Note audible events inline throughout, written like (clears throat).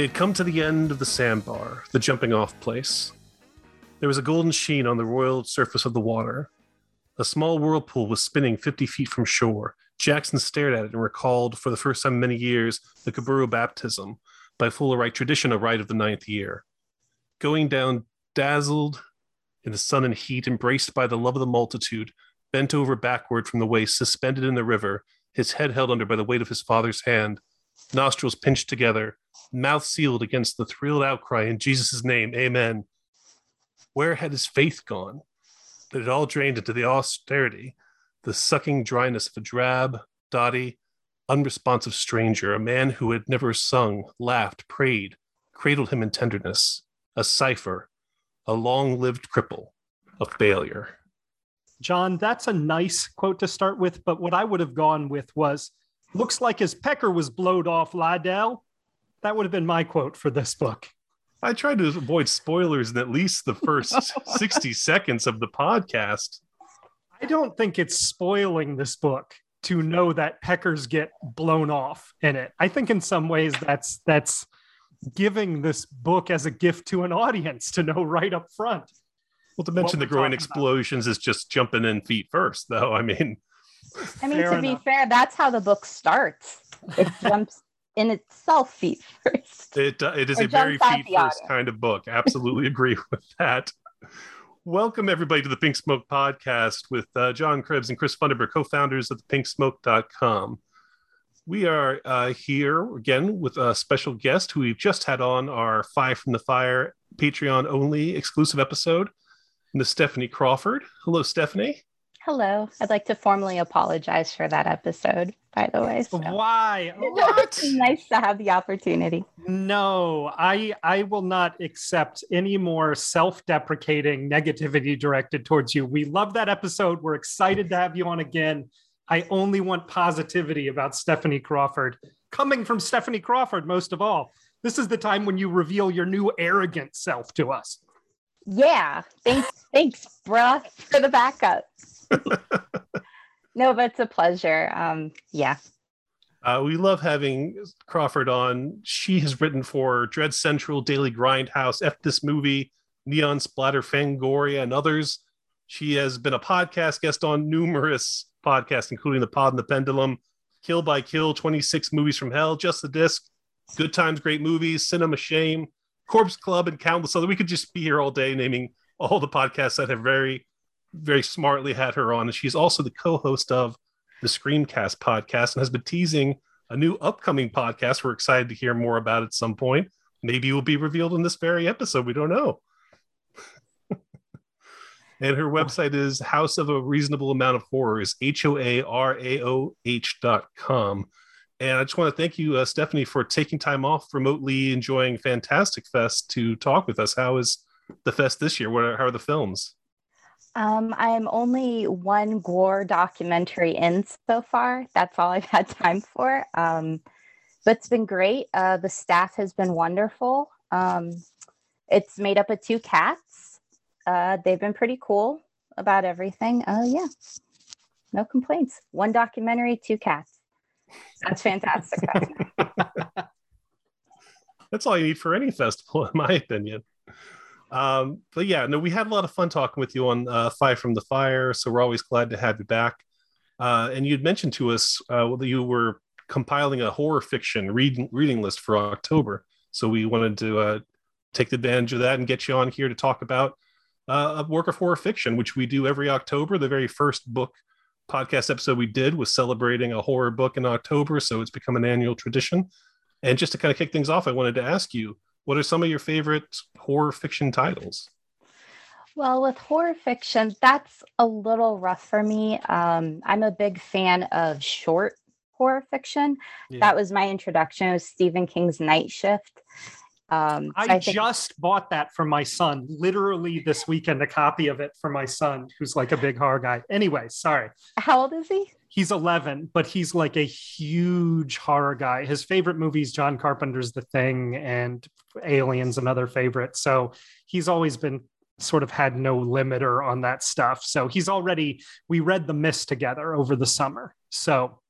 They had come to the end of the sandbar, the jumping off place. There was a golden sheen on the roiled surface of the water. A small whirlpool was spinning 50 feet from shore. Jackson stared at it and recalled, for the first time in many years, the Kaburu baptism, by Fullerite tradition, a rite of the ninth year. Going down, dazzled in the sun and heat, embraced by the love of the multitude, bent over backward from the waist, suspended in the river, his head held under by the weight of his father's hand, nostrils pinched together, mouth sealed against the thrilled outcry in Jesus' name, Amen. Where had his faith gone? That it all drained into the austerity, the sucking dryness of a drab, dotty, unresponsive stranger, a man who had never sung, laughed, prayed, cradled him in tenderness, a cipher, a long lived cripple, a failure. John, that's a nice quote to start with, but what I would have gone with was looks like his pecker was blowed off, Lydell. That would have been my quote for this book. I tried to avoid spoilers in at least the first (laughs) 60 seconds of the podcast. I don't think it's spoiling this book to know that peckers get blown off in it. I think in some ways that's that's giving this book as a gift to an audience to know right up front. Well, to mention the growing explosions about. is just jumping in feet first, though. I mean, I mean, to enough. be fair, that's how the book starts. It (laughs) jumps in itself feet first. It uh, it is or a very feet first kind of book. Absolutely (laughs) agree with that. Welcome everybody to the Pink Smoke podcast with uh, John Cribbs and Chris Funderburg, co-founders of thepinksmoke.com. We are uh, here again with a special guest who we've just had on our Five from the Fire Patreon only exclusive episode, Miss Stephanie Crawford. Hello, Stephanie. Hello. I'd like to formally apologize for that episode, by the way. So. Why? What? (laughs) nice to have the opportunity. No, I I will not accept any more self-deprecating negativity directed towards you. We love that episode. We're excited to have you on again. I only want positivity about Stephanie Crawford, coming from Stephanie Crawford most of all. This is the time when you reveal your new arrogant self to us. Yeah. Thanks, thanks, bruh, for the backup. No, but it's a pleasure. Um, yeah. Uh, we love having Crawford on. She has written for Dread Central, Daily Grindhouse, F This Movie, Neon Splatter, Fangoria, and others. She has been a podcast guest on numerous podcasts, including The Pod and the Pendulum, Kill by Kill, 26 Movies from Hell, Just the Disc, Good Times, Great Movies, Cinema Shame, Corpse Club, and countless other. We could just be here all day naming all the podcasts that have very very smartly had her on. And she's also the co host of the Screamcast podcast and has been teasing a new upcoming podcast. We're excited to hear more about at some point. Maybe it will be revealed in this very episode. We don't know. (laughs) and her website is House of a Reasonable Amount of Horrors, H O A R A O H dot com. And I just want to thank you, uh, Stephanie, for taking time off remotely, enjoying Fantastic Fest to talk with us. How is the fest this year? What are, how are the films? Um, I am only one gore documentary in so far. That's all I've had (laughs) time for. Um, but it's been great. Uh, the staff has been wonderful. Um, it's made up of two cats. Uh, they've been pretty cool about everything. Uh, yeah, no complaints. One documentary, two cats. That's fantastic. (laughs) That's all you need for any festival, in my opinion. Um, but yeah, no, we had a lot of fun talking with you on uh, Five from the Fire. So we're always glad to have you back. Uh, and you'd mentioned to us uh, that you were compiling a horror fiction reading reading list for October. So we wanted to uh, take advantage of that and get you on here to talk about uh, a work of horror fiction, which we do every October. The very first book podcast episode we did was celebrating a horror book in October, so it's become an annual tradition. And just to kind of kick things off, I wanted to ask you what are some of your favorite horror fiction titles? Well, with horror fiction, that's a little rough for me. Um, I'm a big fan of short horror fiction. Yeah. That was my introduction. It was Stephen King's Night Shift. Um, so I, I think... just bought that for my son, literally this weekend, a copy of it for my son, who's like a big horror guy. Anyway, sorry. How old is he? He's 11, but he's like a huge horror guy. His favorite movies, John Carpenter's The Thing and Aliens, another favorite. So he's always been sort of had no limiter on that stuff. So he's already, we read The Mist together over the summer. So,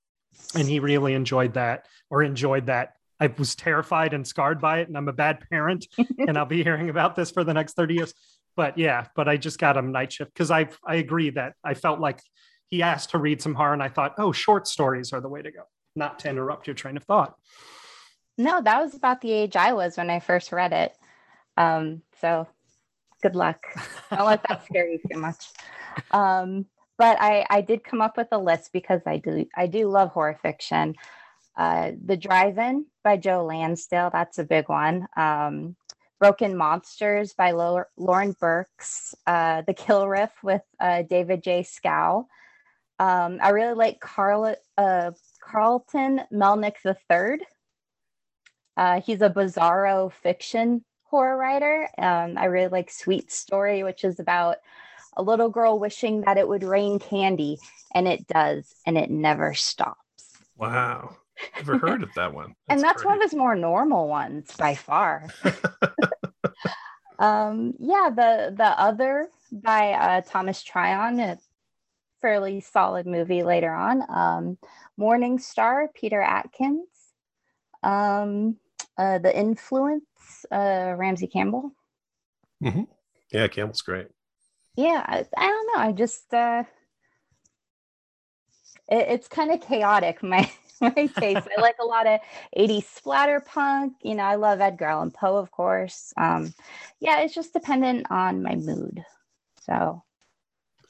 and he really enjoyed that or enjoyed that I was terrified and scarred by it, and I'm a bad parent, (laughs) and I'll be hearing about this for the next 30 years. But yeah, but I just got him night shift because I I agree that I felt like he asked to read some horror, and I thought, oh, short stories are the way to go, not to interrupt your train of thought. No, that was about the age I was when I first read it. Um, so good luck. Don't let that scare you too much. Um, but I, I did come up with a list because I do I do love horror fiction. Uh, the Drive-In by Joe Lansdale, that's a big one. Um, Broken Monsters by Lauren Beukes. Uh, the Kill Riff with uh, David J. Schow. Um, I really like Carl, uh, Carlton Mellick III. Uh, he's a bizarro fiction horror writer. Um, I really like Sweet Story, which is about a little girl wishing that it would rain candy, and it does, and it never stops. Wow. Never (laughs) heard of that one. That's and that's great. one of his more normal ones by far. (laughs) (laughs) um, yeah, the the other by uh, Thomas Tryon, fairly solid movie later on. Um, Morning Star, Peter Atkins. Um, uh, the Influence, uh, Ramsey Campbell. Mm-hmm. Yeah, Campbell's great. Yeah, I, I don't know. I just uh, it, it's kind of chaotic. (laughs) My my taste. I like a lot of 80s splatter punk. You know, I love Edgar Allan Poe, of course. Um, yeah, it's just dependent on my mood. So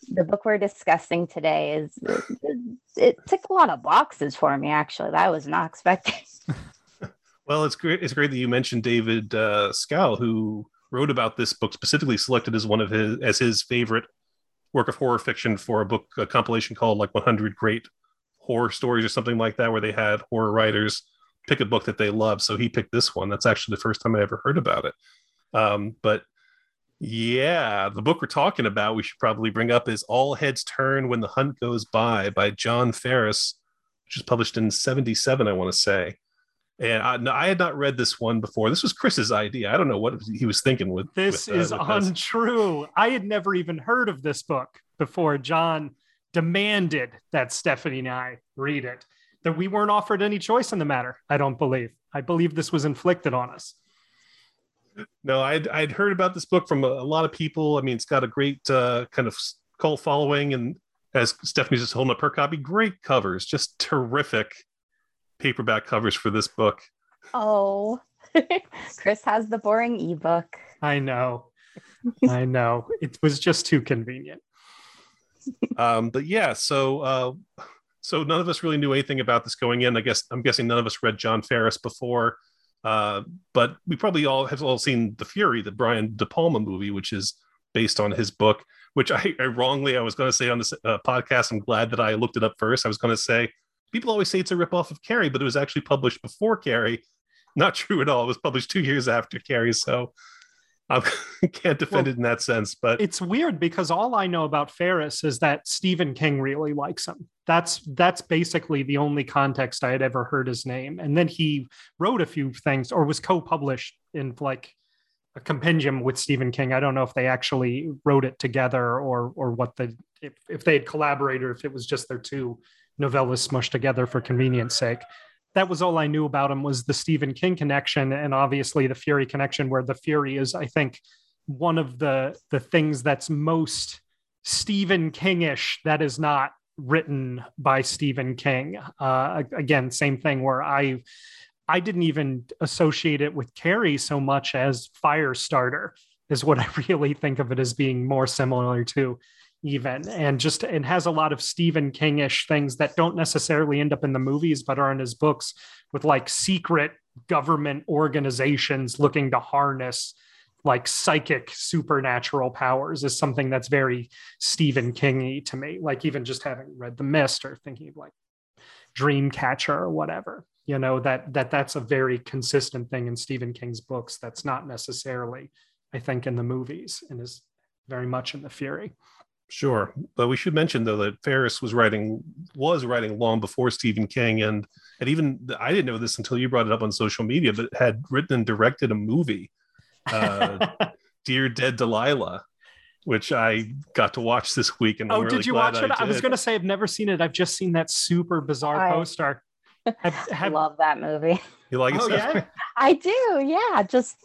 the book we're discussing today is it, it, ticked a lot of boxes for me actually that I was not expecting. (laughs) well, it's great. It's great that you mentioned David uh, Schow, who wrote about this book specifically, selected as one of his as his favorite work of horror fiction for a book a compilation called like 100 Great horror stories or something like that, where they had horror writers pick a book that they love. So he picked this one. That's actually the first time I ever heard about it. Um, but yeah, the book we're talking about, we should probably bring up is All Heads Turn When the Hunt Goes By by John Farris, which was published in 77, I want to say. And I, no, I, had not read this one before. This was Chris's idea. I don't know what he was thinking with this. With, uh, is with untrue. This. I had never even heard of this book before John demanded that Stephanie and I read it, that we weren't offered any choice in the matter. I don't believe. I believe this was inflicted on us. No, I'd, I'd heard about this book from a, a lot of people. I mean, it's got a great uh, kind of cult following. And as Stephanie's just holding up her copy, great covers, just terrific paperback covers for this book. Oh, (laughs) Chris has the boring ebook. I know. I know. It was just too convenient um, but yeah, so uh, so none of us really knew anything about this going in. I guess I'm guessing none of us read John Farris before, uh, but we probably all have all seen The Fury, the Brian De Palma movie, which is based on his book. Which I, I wrongly I was going to say on this uh, podcast. I'm glad that I looked it up first. I was going to say people always say it's a ripoff of Carrie, but it was actually published before Carrie. Not (laughs) true at all. It was published two years after Carrie. So (laughs) I can't defend well, it in that sense, but it's weird because all I know about Farris is that Stephen King really likes him. That's that's basically the only context I had ever heard his name. And then he wrote a few things or was co-published in like a compendium with Stephen King. I don't know if they actually wrote it together or or what the if, if they had collaborated or if it was just their two novellas smushed together for convenience sake that was all I knew about him was the Stephen King connection and obviously the Fury connection, where the Fury is, I think, one of the the things that's most Stephen Kingish that is not written by Stephen King. Uh, again, same thing where I I didn't even associate it with Carrie so much as Firestarter is what (laughs) I really think of it as being more similar to even and just and has a lot of Stephen Kingish things that don't necessarily end up in the movies but are in his books with like secret government organizations looking to harness like psychic supernatural powers is something that's very Stephen Kingy to me like even just having read The Mist or thinking of like Dreamcatcher or whatever you know that that that's a very consistent thing in Stephen King's books that's not necessarily I think in the movies and is very much in the Fury. Sure, but we should mention though that Farris was writing was writing long before Stephen King, and and even I didn't know this until you brought it up on social media, but had written and directed a movie, uh, (laughs) "Dear Dead Delilah," which I got to watch this week. And oh, I'm really did you watch it? I, I, was going to say I've never seen it. I've just seen that super bizarre I, poster. (laughs) I love that movie. You like it? Oh yeah. (laughs) I do, yeah. Just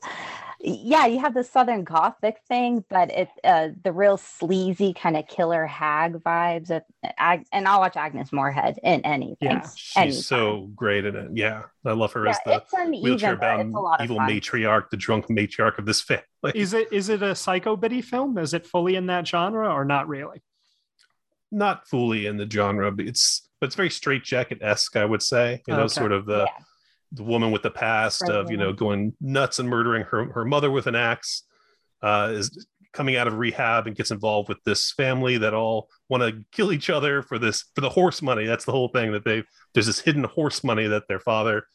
yeah, you have the Southern Gothic thing, but it uh, the real sleazy kind of killer hag vibes. Of, Ag- and I'll watch Agnes Moorehead in anything. Yeah. She's anytime. so great in it. Yeah, I love her Yeah, as the it's uneven, wheelchair but it's bound a lot evil fun. matriarch, the drunk matriarch of this family. Is it is it a psycho biddy film? Is it fully in that genre or not really? Not fully in the genre, but it's but it's very straitjacket esque, I would say. You know, sort of the Yeah. The woman with the past Right, of you know going nuts and murdering her her mother with an axe uh, is coming out of rehab and gets involved with this family that all want to kill each other for this for the horse money. That's the whole thing that they there's this hidden horse money that their father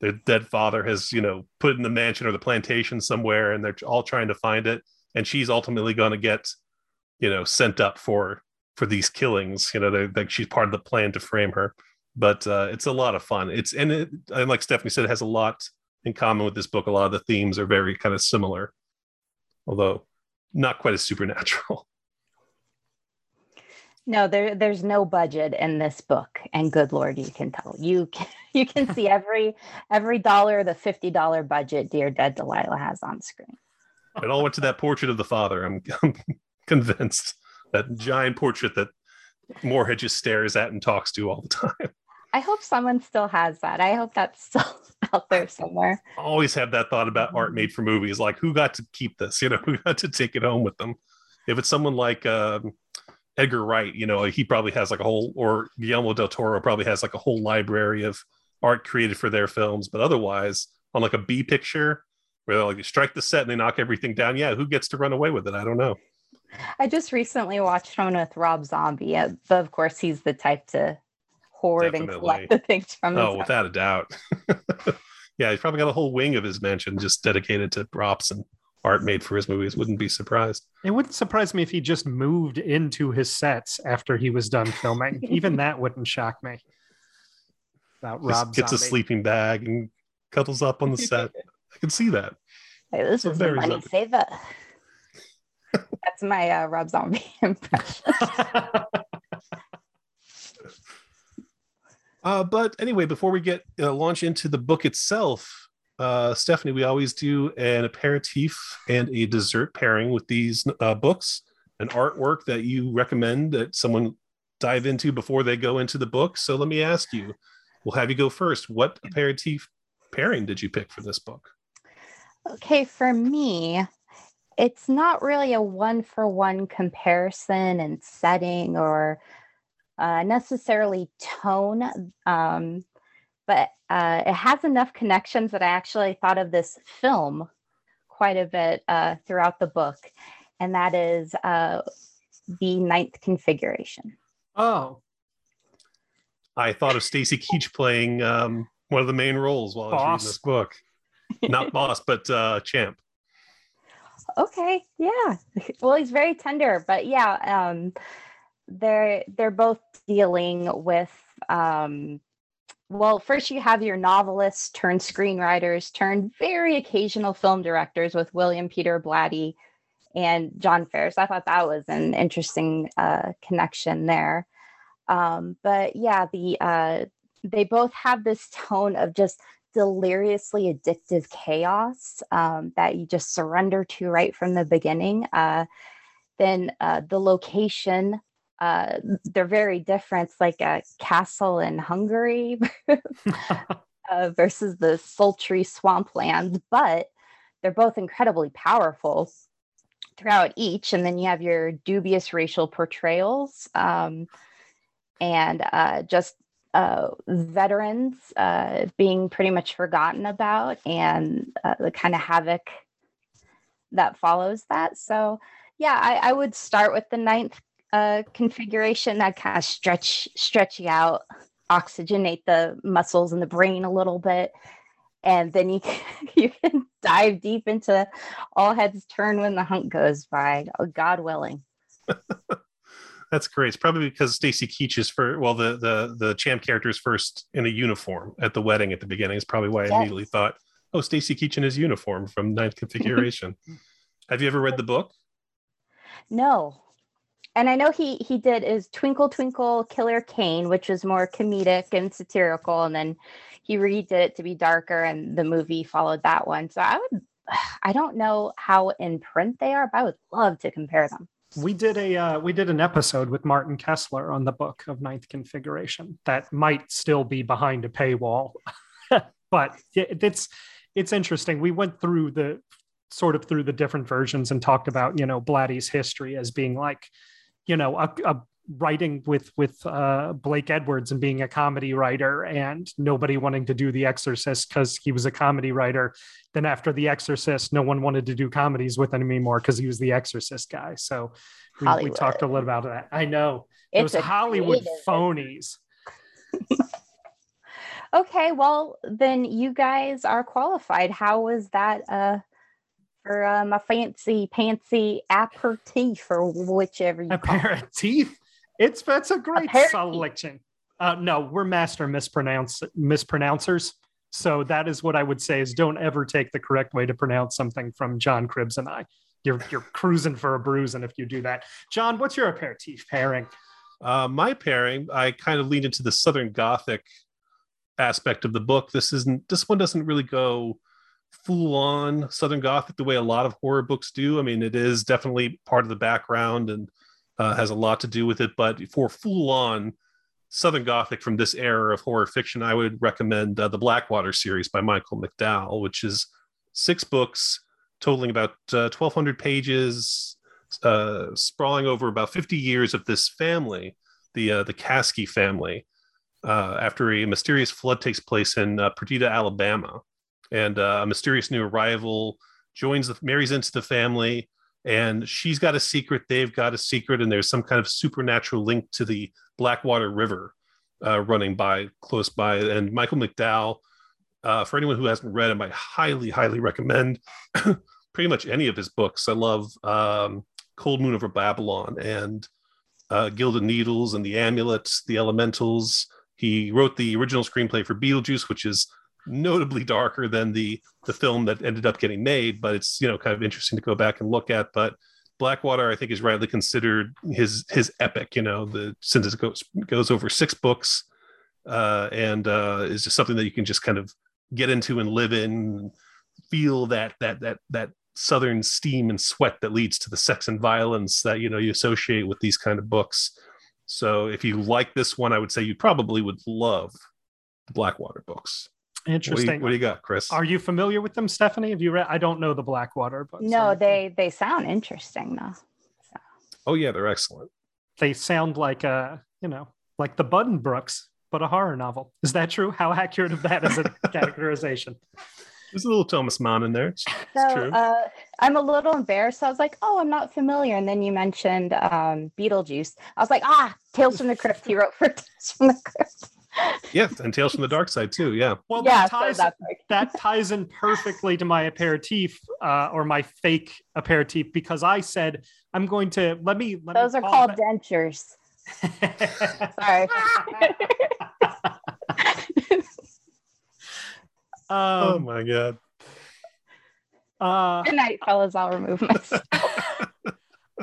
their dead father has you know put in the mansion or the plantation somewhere and they're all trying to find it. And she's ultimately going to get you know sent up for for these killings you know like she's part of the plan to frame her but uh, it's a lot of fun it's and it and like stephanie said it has a lot in common with this book a lot of the themes are very kind of similar although not quite as supernatural (laughs) No, there there's no budget in this book, and good lord, you can tell. You can, (laughs) you can see every every dollar the fifty dollar budget Dear Dead Delilah has on screen. it all went to that portrait of the father i'm, (laughs) I'm convinced that giant portrait that moorehead just stares at and talks to all the time I hope someone still has that. I hope that's still (laughs) out there somewhere. always have that thought about art made for movies like who got to keep this? (laughs) You know who got to take it home with them? If it's someone like um, edgar wright you know he probably has like a whole or guillermo del toro probably has like a whole library of art created for their films. But otherwise on like a b picture where they like you strike the set and they knock everything down yeah who gets to run away with it? I don't know. I just recently watched one with Rob Zombie, uh, but of course he's the type to hoard and collect the things from oh without a doubt (laughs) yeah he's probably got a whole wing of his mansion just dedicated to props and art made for his movies wouldn't be surprised It wouldn't surprise me if he just moved into his sets after he was done filming. Even that wouldn't shock me. About Just Rob gets a sleeping bag and cuddles up on the set. (laughs) I can see that. Hey, this So is the very money saver. That's my uh, Rob Zombie (laughs) impression. Uh, but anyway, before we get uh, launch into the book itself, uh, Stephanie, we always do an aperitif and a dessert pairing with these uh, books, an artwork that you recommend that someone dive into before they go into the book. So let me ask you, we'll have you go first. What aperitif pairing did you pick for this book? Okay, for me, it's not really a one for one comparison and setting or uh, necessarily tone, um, but uh, it has enough connections that I actually thought of this film quite a bit uh, throughout the book, and that is uh, the ninth configuration. oh, I thought of Stacy Keach playing um, one of the main roles while I was reading this book. Not boss, but uh, champ. Okay, yeah. (laughs) Well, he's very tender, but yeah, um, they're they're both dealing with. Um, well, first you have your novelists turned screenwriters turned very occasional film directors with William Peter Blatty and John Farris. I thought that was an interesting uh, connection there. Um, but yeah, the uh, they both have this tone of just deliriously addictive chaos um, that you just surrender to right from the beginning. Uh, then uh, the location, uh, they're very different. It's like a castle in Hungary (laughs) uh, versus the sultry swampland, but they're both incredibly powerful throughout each. And then you have your dubious racial portrayals um, and uh, just uh, veterans uh, being pretty much forgotten about and uh, the kind of havoc that follows that. So, yeah, I, I would start with the ninth uh, configuration that kind of stretch stretch you out, oxygenate the muscles in the brain a little bit, and then you can, (laughs) you can dive deep into all heads turn when the hunt goes by. Oh, God willing. (laughs) That's great. It's probably because Stacy Keach is for well, the the the champ character is first in a uniform at the wedding at the beginning. Is probably why I Yes. immediately thought, oh, Stacy Keach in his uniform from Ninth (laughs) Configuration. Have you ever read the book? No, and I know he he did is Twinkle Twinkle Killer Kane, which was more comedic and satirical, and then he redid it to be darker, and the movie followed that one. So I would, (sighs) I don't know how in print they are, but I would love to compare them. We did a uh, we did an episode with Martin Kessler on the book of Ninth Configuration that might still be behind a paywall, (laughs) but it's it's interesting. We went through the sort of through the different versions and talked about you know Blatty's history as being like you know a, a writing with with uh, Blake Edwards and being a comedy writer and nobody wanting to do The Exorcist because he was a comedy writer. Then after The Exorcist, no one wanted to do comedies with him anymore because he was the Exorcist guy. So we, we, talked a little about that. I know it's those Hollywood phonies. (laughs) okay, well then you guys are qualified. How was that? Uh for um, a fancy pantsy aperitif or whichever you aperitif. It's that's a great aperitif. selection. Uh, no, we're master mispronounce mispronouncers. So that is what I would say is don't ever take the correct way to pronounce something from John Cribbs and I. You're you're cruising for a bruising if you do that. John, what's your aperitif pairing? Uh, my pairing, I kind of lean into the Southern Gothic aspect of the book. This isn't this one doesn't really go full on Southern Gothic the way a lot of horror books do. I mean, it is definitely part of the background and uh, has a lot to do with it. But for full on Southern Gothic from this era of horror fiction, I would recommend uh, the Blackwater series by Michael McDowell, which is six books totaling about uh, 1,200 pages, uh, sprawling over about 50 years of this family, the uh, the Caskey family. Uh, after a mysterious flood takes place in Perdido, Alabama, and uh, a mysterious new arrival joins the marries into the family and she's got a secret they've got a secret and there's some kind of supernatural link to the blackwater river uh, running by close by. And michael mcdowell uh, for anyone who hasn't read him i highly highly recommend (coughs) pretty much any of his books. I love um, cold moon over babylon and uh, gilded needles and the amulets the elementals. He wrote the original screenplay for beetlejuice which is notably darker than the the film that ended up getting made but it's you know kind of interesting to go back and look at. But blackwater i think is rightly considered his his epic you know the since it goes goes over six books uh, and uh, is just something that you can just kind of get into and live in feel that that that that southern steam and sweat that leads to the sex and violence that you know you associate with these kind of books. So if you like this one i would say you probably would love the blackwater books Interesting. What do, you, what do, you, got, Chris? Are you familiar with them, Stephanie? Have you read? I don't know the Blackwater, but no, they they sound interesting though. So. Oh yeah, they're excellent. They sound like a you know like the Buddenbrooks, but a horror novel. Is that true? How accurate of that is a (laughs) categorization? There's a little Thomas Mann in there. It's, so, true. Uh, I'm a little embarrassed. I was like, oh, I'm not familiar. And then you mentioned um, Beetlejuice. I was like, ah, Tales from the Crypt. He wrote for (laughs) Tales from the Crypt yeah, and Tales from the Dark Side too. Yeah. Well, yeah, that ties, so that ties in perfectly to my aperitif uh, or my fake aperitif because I said I'm going to let me. Let Those me are called back. dentures. (laughs) Sorry. (laughs) um, oh my god. Uh, Good night, fellas. I'll remove myself.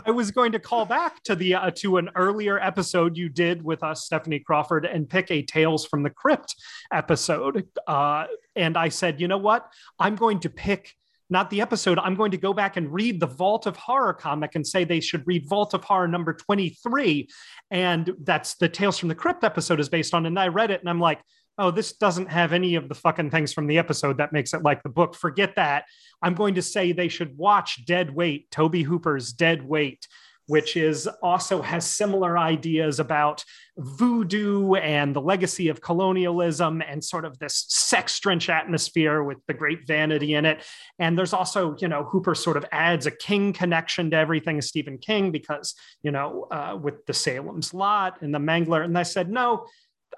I was going to call back to the uh, to an earlier episode you did with us, Stephanie Crawford, and pick a Tales from the Crypt episode. Uh, and I said, you know what? I'm going to pick not the episode. I'm going to go back and read the Vault of Horror comic and say they should read Vault of Horror number 23. And that's the Tales from the Crypt episode is based on. And I read it and I'm like, oh, this doesn't have any of the fucking things from the episode that makes it like the book. Forget that. I'm going to say they should watch Dead Weight, Tobe Hooper's Dead Weight, which is also has similar ideas about voodoo and the legacy of colonialism and sort of this sex drenched atmosphere with the great vanity in it. And there's also, you know, Hooper sort of adds a King connection to everything Stephen King because, you know, uh, with the Salem's Lot and the Mangler. And I said, no,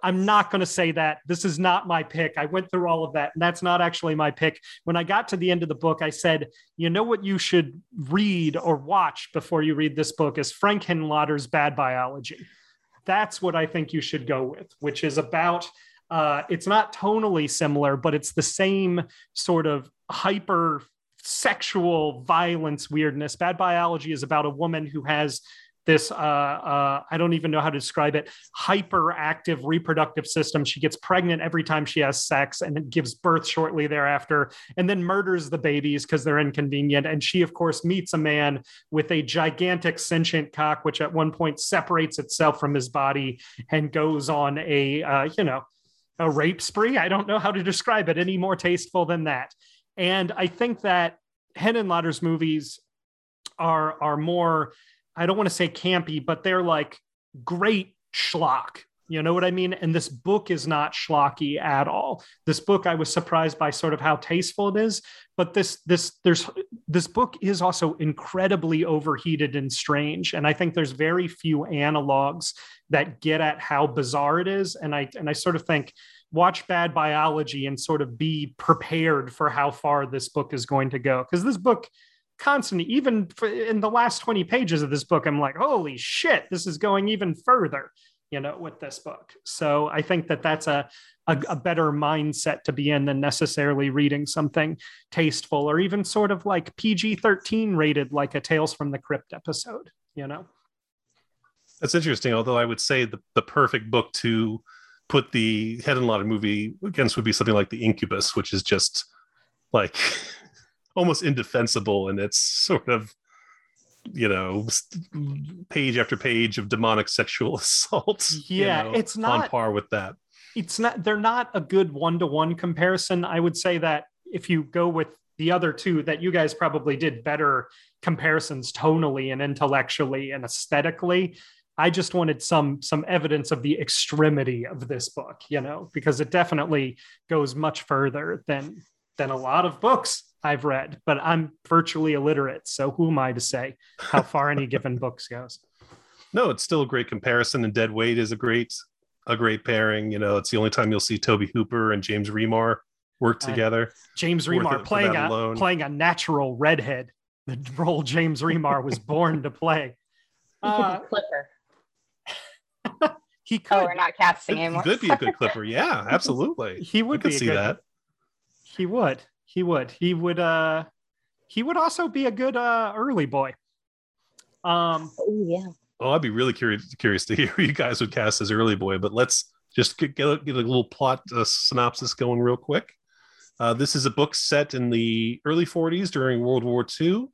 I'm not going to say that. This is not my pick. I went through all of that, and that's not actually my pick. When I got to the end of the book, I said, you know what you should read or watch before you read this book is Frank Henenlotter's Bad Biology. That's what I think you should go with, which is about. Uh, it's not tonally similar, but it's the same sort of hyper sexual violence weirdness. Bad Biology is about a woman who has this uh, uh, I don't even know how to describe it hyperactive reproductive system. She gets pregnant every time she has sex and gives birth shortly thereafter, and then murders the babies because they're inconvenient. And she, of course, meets a man with a gigantic sentient cock, which at one point separates itself from his body and goes on a uh, you know a rape spree. I don't know how to describe it any more tasteful than that. And I think that Hen and Henenlotter's movies are are more I don't want to say campy, but they're like great schlock. You know what I mean? And this book is not schlocky at all. This book, I was surprised by sort of how tasteful it is. But this, this, there's this book is also incredibly overheated and strange. And I think there's very few analogs that get at how bizarre it is. And I and I sort of think watch bad biology and sort of be prepared for how far this book is going to go. Because this book constantly, even in the last 20 pages of this book, I'm like, holy shit, this is going even further, you know, with this book. So I think that that's a, a, a better mindset to be in than necessarily reading something tasteful or even sort of like PG 13 rated, like a Tales from the Crypt episode, you know? That's interesting. Although I would say the, the perfect book to put the Henenlotter movie against would be something like The Incubus, which is just like (laughs) almost indefensible in its (laughs) sort of you know page after page of demonic sexual (laughs) assault yeah you know, it's not on par with that. It's not they're not a good one-to-one comparison. I would say that if you go with the other two that you guys probably did better comparisons tonally and intellectually and aesthetically. I just wanted some some evidence of the extremity of this book you know because it definitely goes much further than than a lot of books I've read, but I'm virtually illiterate. So who am I to say how far any (laughs) given books goes? No, it's still a great comparison, and Dead Weight is a great a great pairing. You know, it's the only time you'll see Tobe Hooper and James Remar work together. Uh, James Remar playing a alone. playing a natural redhead, the (laughs) role James Remar was born to play. Uh, Clipper. (laughs) he could. Oh, we're not casting anymore. He could be a good Clipper. Yeah, absolutely. he would could see good, that. He would he would. He would uh he would also be a good uh early boy. Um oh yeah. Oh i'd be really curious curious to hear (laughs) who you guys would cast as early boy but let's just get, get, a, get a little plot uh, synopsis going real quick. Uh, this is a book set in the early 40s during world war ii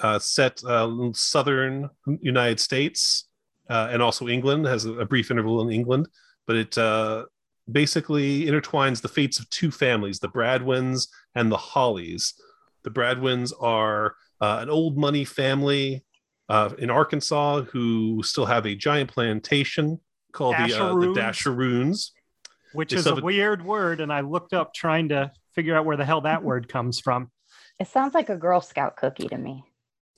uh, set uh, in southern united states uh, and also england has a, a, brief interval in england but it uh, basically intertwines the fates of two families, the Bradwins and the Hollies. The Bradwins are uh, an old money family uh, in Arkansas who still have a giant plantation called the, uh, the Dasharoons. Which they is a weird word, and I looked up trying to figure out where the hell that (laughs) word comes from. It sounds like a Girl Scout cookie to me.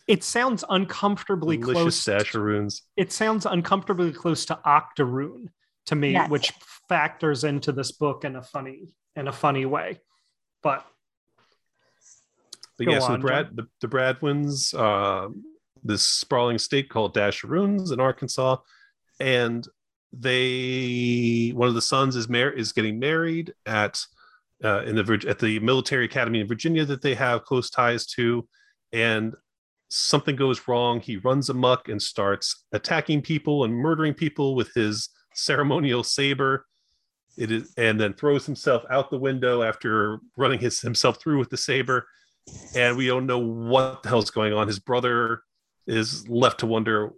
It sounds uncomfortably close. Delicious close. Dasharoons. It sounds uncomfortably close to Octoroon to me, yes. which factors into this book in a funny in a funny way. But, but yeah, so the Brad the, the Bradwins, uh, this sprawling state called Dasharoons in Arkansas, and they one of the sons is mar- is getting married at uh, in the at the military academy in Virginia that they have close ties to, and something goes wrong. He runs amuck and starts attacking people and murdering people with his ceremonial saber. It is, and then throws himself out the window after running his, himself through with the saber. And we don't know what the hell's going on. His brother is left to wonder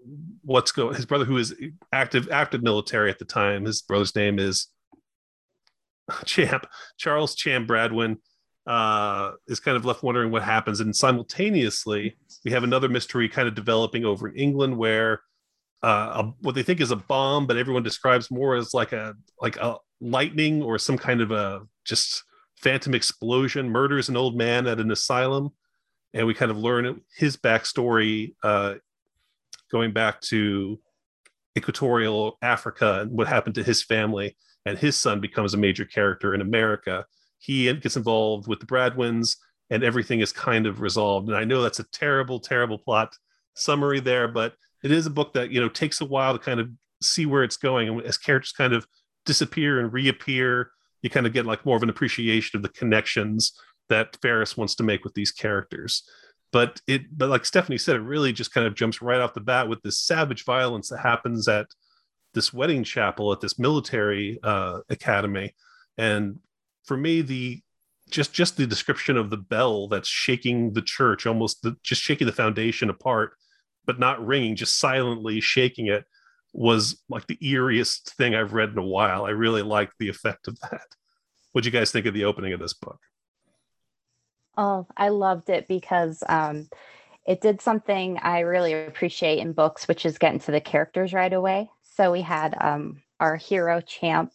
what's going. His brother, who is active active military at the time, his brother's name is Champ Charles Champ Bradwin, uh, is kind of left wondering what happens. And simultaneously, we have another mystery kind of developing over in England where uh, a, what they think is a bomb, but everyone describes more as like a like a lightning or some kind of a just phantom explosion. Murders an old man at an asylum, and we kind of learn his backstory, uh, going back to equatorial Africa and what happened to his family. And his son becomes a major character in America. He gets involved with the Bradwins, and everything is kind of resolved. And I know that's a terrible, terrible plot summary there, but it is a book that you know takes a while to kind of see where it's going and as characters kind of disappear and reappear you kind of get like more of an appreciation of the connections that Farris wants to make with these characters. But it but like stephanie said it really just kind of jumps right off the bat with this savage violence that happens at this wedding chapel at this military uh, academy. And for me the just just the description of the bell that's shaking the church almost the, just shaking the foundation apart but not ringing just silently shaking it was like the eeriest thing i've read in a while. I really liked the effect of that. What do you guys think of the opening of this book? Oh, I loved it because um, it did something I really appreciate in books, which is getting to the characters right away. So we had um, our hero champ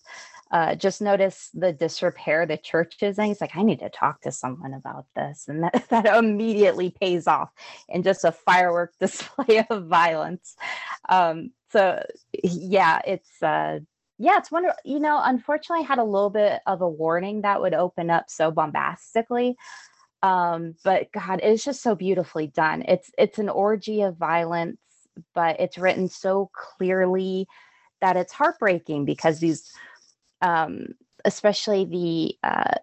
uh, just notice the disrepair the church is in. He's like, I need to talk to someone about this. And that, (laughs) that immediately pays off in just a firework (laughs) display of violence. Um, so, yeah, it's. Uh, yeah, it's wonderful. You know, unfortunately, I had a little bit of a warning that would open up so bombastically um, but god it's just so beautifully done it's it's an orgy of violence but it's written so clearly that it's heartbreaking because these um, especially the uh,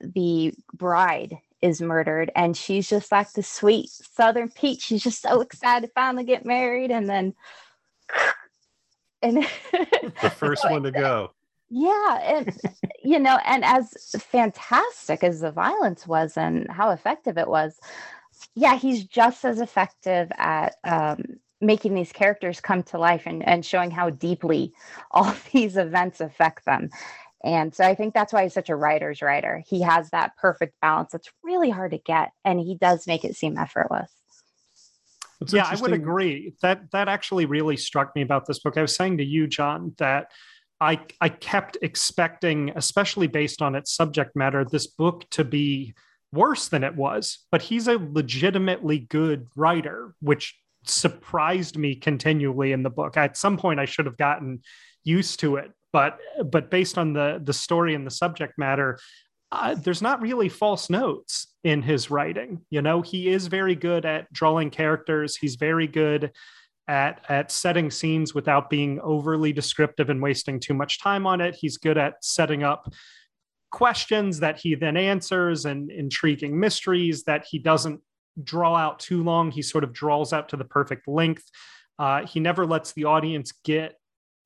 the bride is murdered and she's just like the sweet southern peach. She's just so excited to finally get married and then (sighs) and (laughs) the first one to go. Yeah and you know and as fantastic as the violence was and how effective it was yeah he's just as effective at um, making these characters come to life and, and showing how deeply (laughs) all these events affect them. And so i think that's why he's such a writer's writer. He has that perfect balance that's really hard to get and he does make it seem effortless. Yeah i would agree. That that actually really struck me about this book. I was saying to you john that I I kept expecting, especially based on its subject matter, this book to be worse than it was. But he's a legitimately good writer, which surprised me continually in the book. At some point, I should have gotten used to it, but but based on the the story and the subject matter, uh, there's not really false notes in his writing. You know, he is very good at drawing characters. He's very good at at setting scenes without being overly descriptive and wasting too much time on it. He's good at setting up questions that he then answers and intriguing mysteries that he doesn't draw out too long. He sort of draws out to the perfect length. Uh, he never lets the audience get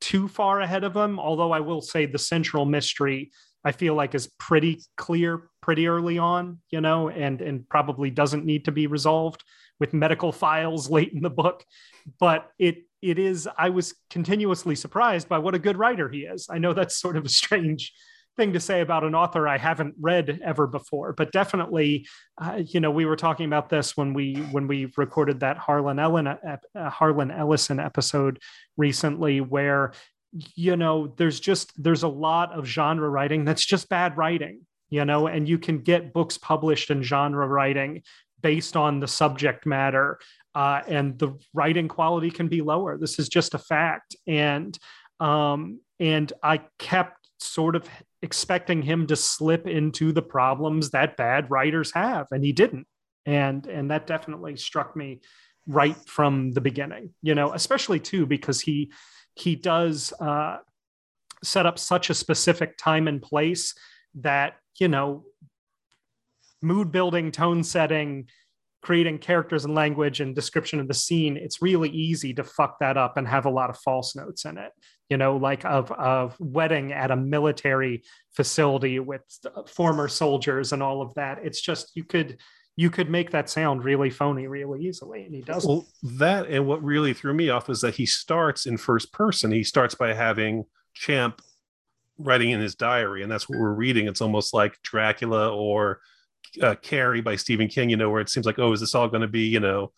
too far ahead of him. Although I will say the central mystery I feel like is pretty clear pretty early on, you know, and and probably doesn't need to be resolved with medical (laughs) files late in the book but it it is i was continuously surprised by what a good writer he is i know that's sort of a strange thing to say about an author i haven't read ever before but definitely uh, you know we were talking about this when we when we recorded that harlan ellen uh, harlan ellison episode recently where you know there's just there's a lot of genre writing that's just bad writing you know and you can get books published in genre writing based on the subject matter uh, and the writing quality can be lower. This is just a fact, and um, and I kept sort of expecting him to slip into the problems that bad writers have, and he didn't, and and that definitely struck me right from the beginning. You know, especially too because he he does uh, set up such a specific time and place that you know mood building, tone setting, creating characters and language and description of the scene, it's really easy to fuck that up and have a lot of false notes in it. You know, like of of wedding at a military facility with former soldiers and all of that. It's just you could you could make that sound really phony really easily, and he doesn't. Well, that and what really threw me off is that he starts in first person. He starts by having Champ writing in his diary, and that's what we're reading. It's almost like Dracula or uh, Carrie by Stephen King, you know, where it seems like, oh, is this all going to be, you know,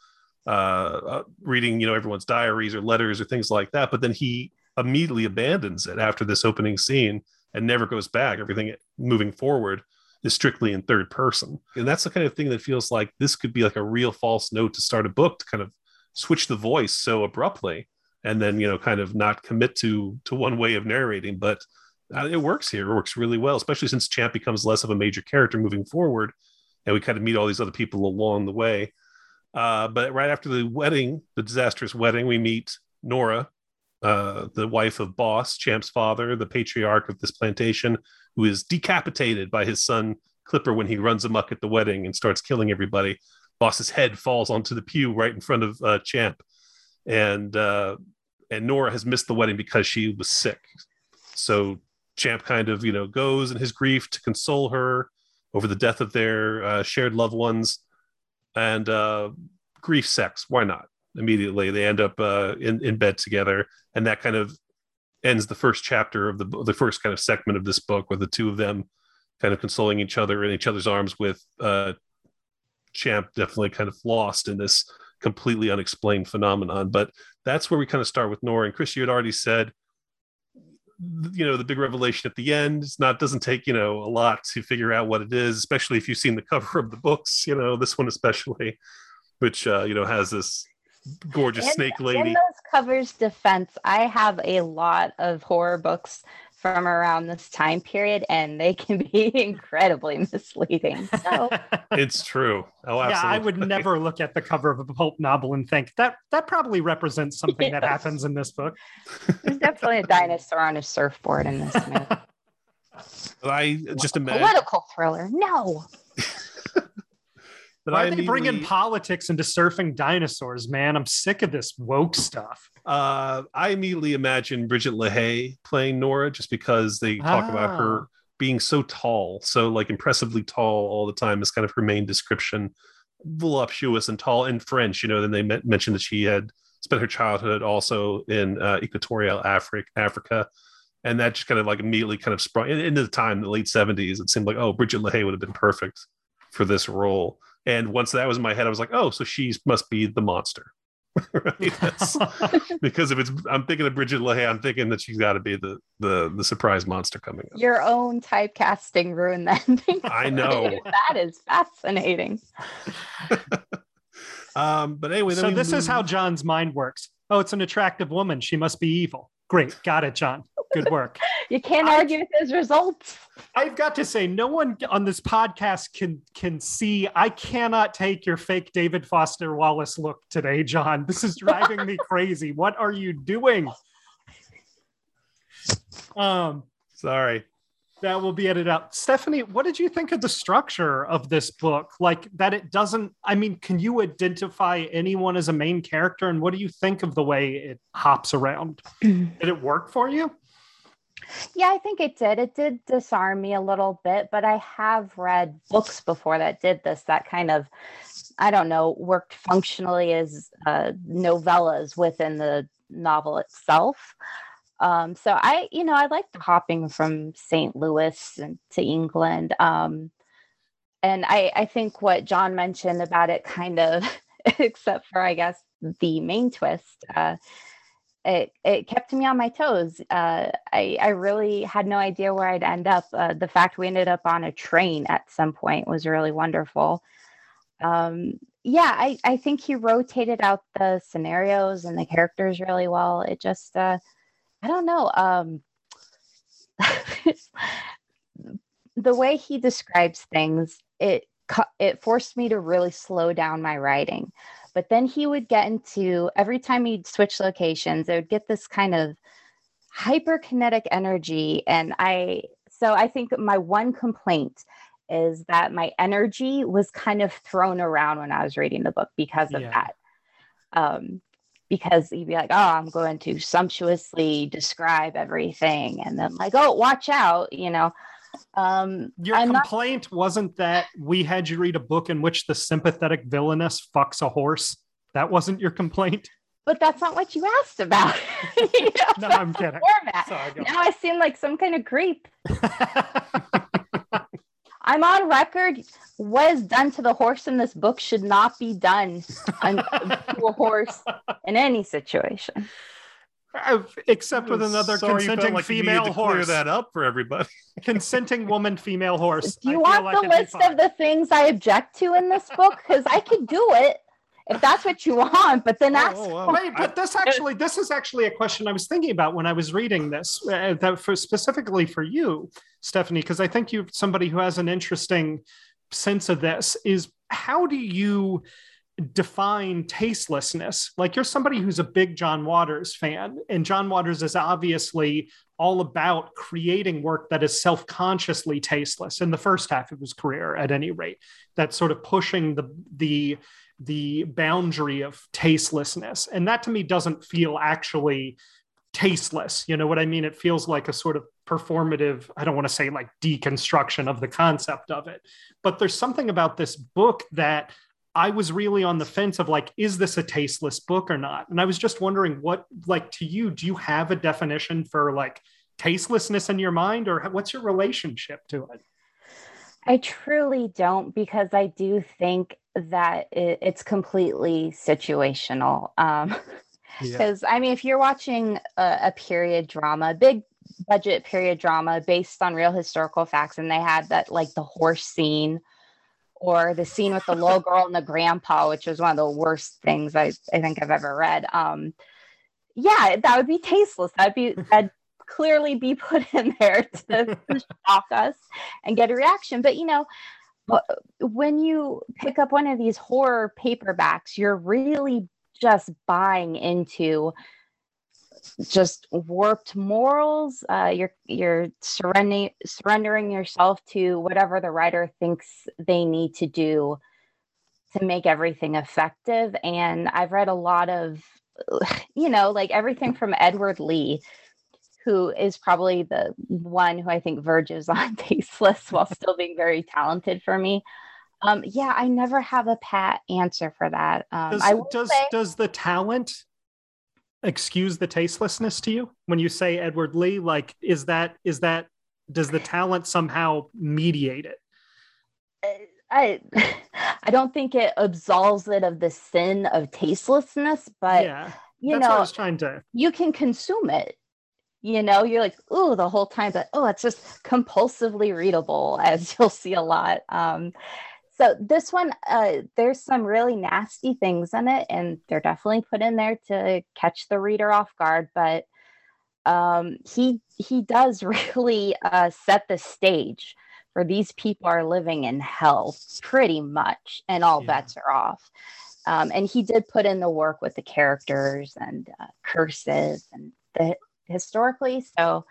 uh, uh, reading, you know, everyone's diaries or letters or things like that. But then he immediately abandons it after this opening scene and never goes back. Everything moving forward is strictly in third person. And that's the kind of thing that feels like this could be like a real false note to start a book to kind of switch the voice so abruptly and then, you know, kind of not commit to to one way of narrating. But uh, it works here. It works really well, especially since Champ becomes less of a major character moving forward, and we kind of meet all these other people along the way. Uh, but right after the wedding, the disastrous wedding, we meet Nora, uh, the wife of Boss, Champ's father, the patriarch of this plantation, who is decapitated by his son Clipper when he runs amuck at the wedding and starts killing everybody. boss's head falls onto the pew right in front of uh, Champ, and uh, and Nora has missed the wedding because she was sick. So Champ kind of you know goes in his grief to console her over the death of their uh, shared loved ones, and uh, grief sex. Why not? Immediately they end up uh, in in bed together, and that kind of ends the first chapter of the the first kind of segment of this book, with the two of them kind of consoling each other in each other's arms with uh, Champ definitely kind of lost in this completely unexplained phenomenon. But that's where we kind of start with Nora. And Chris, you had already said, you know, the big revelation at the end. It's not doesn't take you know a lot to figure out what it is, especially if you've seen the cover of the books. You know, this one especially, which uh, you know has this gorgeous in, snake lady. In those covers defense, I have a lot of horror books from around this time period and they can be (laughs) incredibly misleading. So (laughs) it's true. Oh, absolutely. Yeah, I would never look at the cover of a pulp novel and think that that probably represents something yes. that happens in this book. There's definitely a dinosaur on a surfboard in this movie. (laughs) I just imagine political thriller. No. But Why I are they bringing politics into surfing dinosaurs, man? I'm sick of this woke stuff. Uh, I immediately imagine Brigitte Lahaie playing Nora just because they talk ah. about her ah. being so tall, so like impressively tall all the time is kind of her main description. Voluptuous and tall and French, you know. Then they mentioned that she had spent her childhood also in uh, equatorial Africa, Africa, and that just kind of like immediately kind of sprung into the time, the late seventies. It seemed like oh, Brigitte Lahaie would have been perfect for this role. And once that was in my head, I was like, oh, so she must be the monster. (laughs) (laughs) because if it's I'm thinking of Brigitte Lahaie, I'm thinking that she's got to be the the the surprise monster coming up. Your own typecasting ruined that. (laughs) I know. that is fascinating. um, but anyway, so this move. is how John's mind works. Oh, it's an attractive woman. She must be evil. Great, got it, John. Good work. (laughs) you can't I, argue with his results. I've got to say, no one on this podcast can can see. I cannot take your fake David Foster Wallace look today, John. This is driving me (laughs) crazy. What are you doing? Um, sorry that will be edited out. Stephanie, what did you think of the structure of this book? Like that it doesn't, I mean, can you identify anyone as a main character? And what do you think of the way it hops around? (clears throat) did it work for you? Yeah, I think it did. It did disarm me a little bit, but I have read books before that did this, that kind of, I don't know, worked functionally as uh, novellas within the novel itself. Um, so I, you know, I liked hopping from St. Louis and, to England. Um, and I, I think what John mentioned about it kind of, (laughs) except for I guess the main twist, uh, it it kept me on my toes. Uh, I I really had no idea where I'd end up. Uh, the fact we ended up on a train at some point was really wonderful. Um, yeah, I I think he rotated out the scenarios and the characters really well. It just uh, I don't know. Um, (laughs) the way he describes things, it it forced me to really slow down my writing. But then he would get into every time he'd switch locations, it would get this kind of hyperkinetic energy. And I, so I think my one complaint is that my energy was kind of thrown around when I was reading the book because of yeah. that. Um, because you'd be like, oh, I'm going to sumptuously describe everything. And then, like, oh, watch out, you know. Um, Your I'm complaint not- wasn't that we had you read a book in which the sympathetic villainess fucks a horse. That wasn't your complaint. But that's not what you asked about. (laughs) you know, no, I'm kidding. Sorry, now I seem like some kind of creep. (laughs) I'm on record. What is done to the horse in this book should not be done (laughs) to a horse in any situation. Except with another Sorry, consenting like female horse. Clear that up for everybody. (laughs) consenting woman, female horse. Do you want like the list of the things I object to in this book? Because I could do it if that's what you want but then ask oh, oh, wait but this actually this is actually a question i was thinking about when i was reading this uh, that for specifically for you stephanie because i think you're somebody who has an interesting sense of this is how do you define tastelessness? Like you're somebody who's a big john waters fan and john waters is obviously all about creating work that is self-consciously tasteless in the first half of his career at any rate. That's sort of pushing the the the boundary of tastelessness. And that to me doesn't feel actually tasteless. You know what i mean? It feels like a sort of performative i don't want to say like deconstruction of the concept of it but there's something about this book that I was really on the fence of like, is this a tasteless book or not? And I was just wondering what, like, to you, do you have a definition for like tastelessness in your mind or what's your relationship to it? I truly don't because I do think that it, it's completely situational. Um, because yeah. (laughs) I mean, if you're watching a, a period drama, big budget period drama based on real historical facts, and they had that like the horse scene or the scene with the little (laughs) girl and the grandpa, which was one of the worst things I, I think I've ever read. Um, yeah, that would be tasteless. That'd be that'd clearly be put in there to, to (laughs) shock us and get a reaction. But you know, when you pick up one of these horror paperbacks, you're really just buying into just warped morals. Uh, you're you're surrendering surrendering yourself to whatever the writer thinks they need to do to make everything effective. And I've read a lot of, (sighs) you know, like everything from Edward Lee, who is probably the one who I think verges on (laughs) tasteless while still being very talented for me. Um, yeah, I never have a pat answer for that. Um, does does, say- does the talent excuse the tastelessness to you when you say Edward Lee? Like, is that is that does the talent somehow mediate it? I (laughs) I don't think it absolves it of the sin of tastelessness, but yeah, you know, I was trying to. You can consume it. You know, you're like, oh, the whole time, but oh, it's just compulsively readable, as (laughs) you'll see a lot. Um, so this one, uh, there's some really nasty things in it, and they're definitely put in there to catch the reader off guard. But um, he he does (laughs) really uh, set the stage for these people are living in hell pretty much, and all yeah. bets are off. Um, and he did put in the work with the characters and uh, curses and the historically. So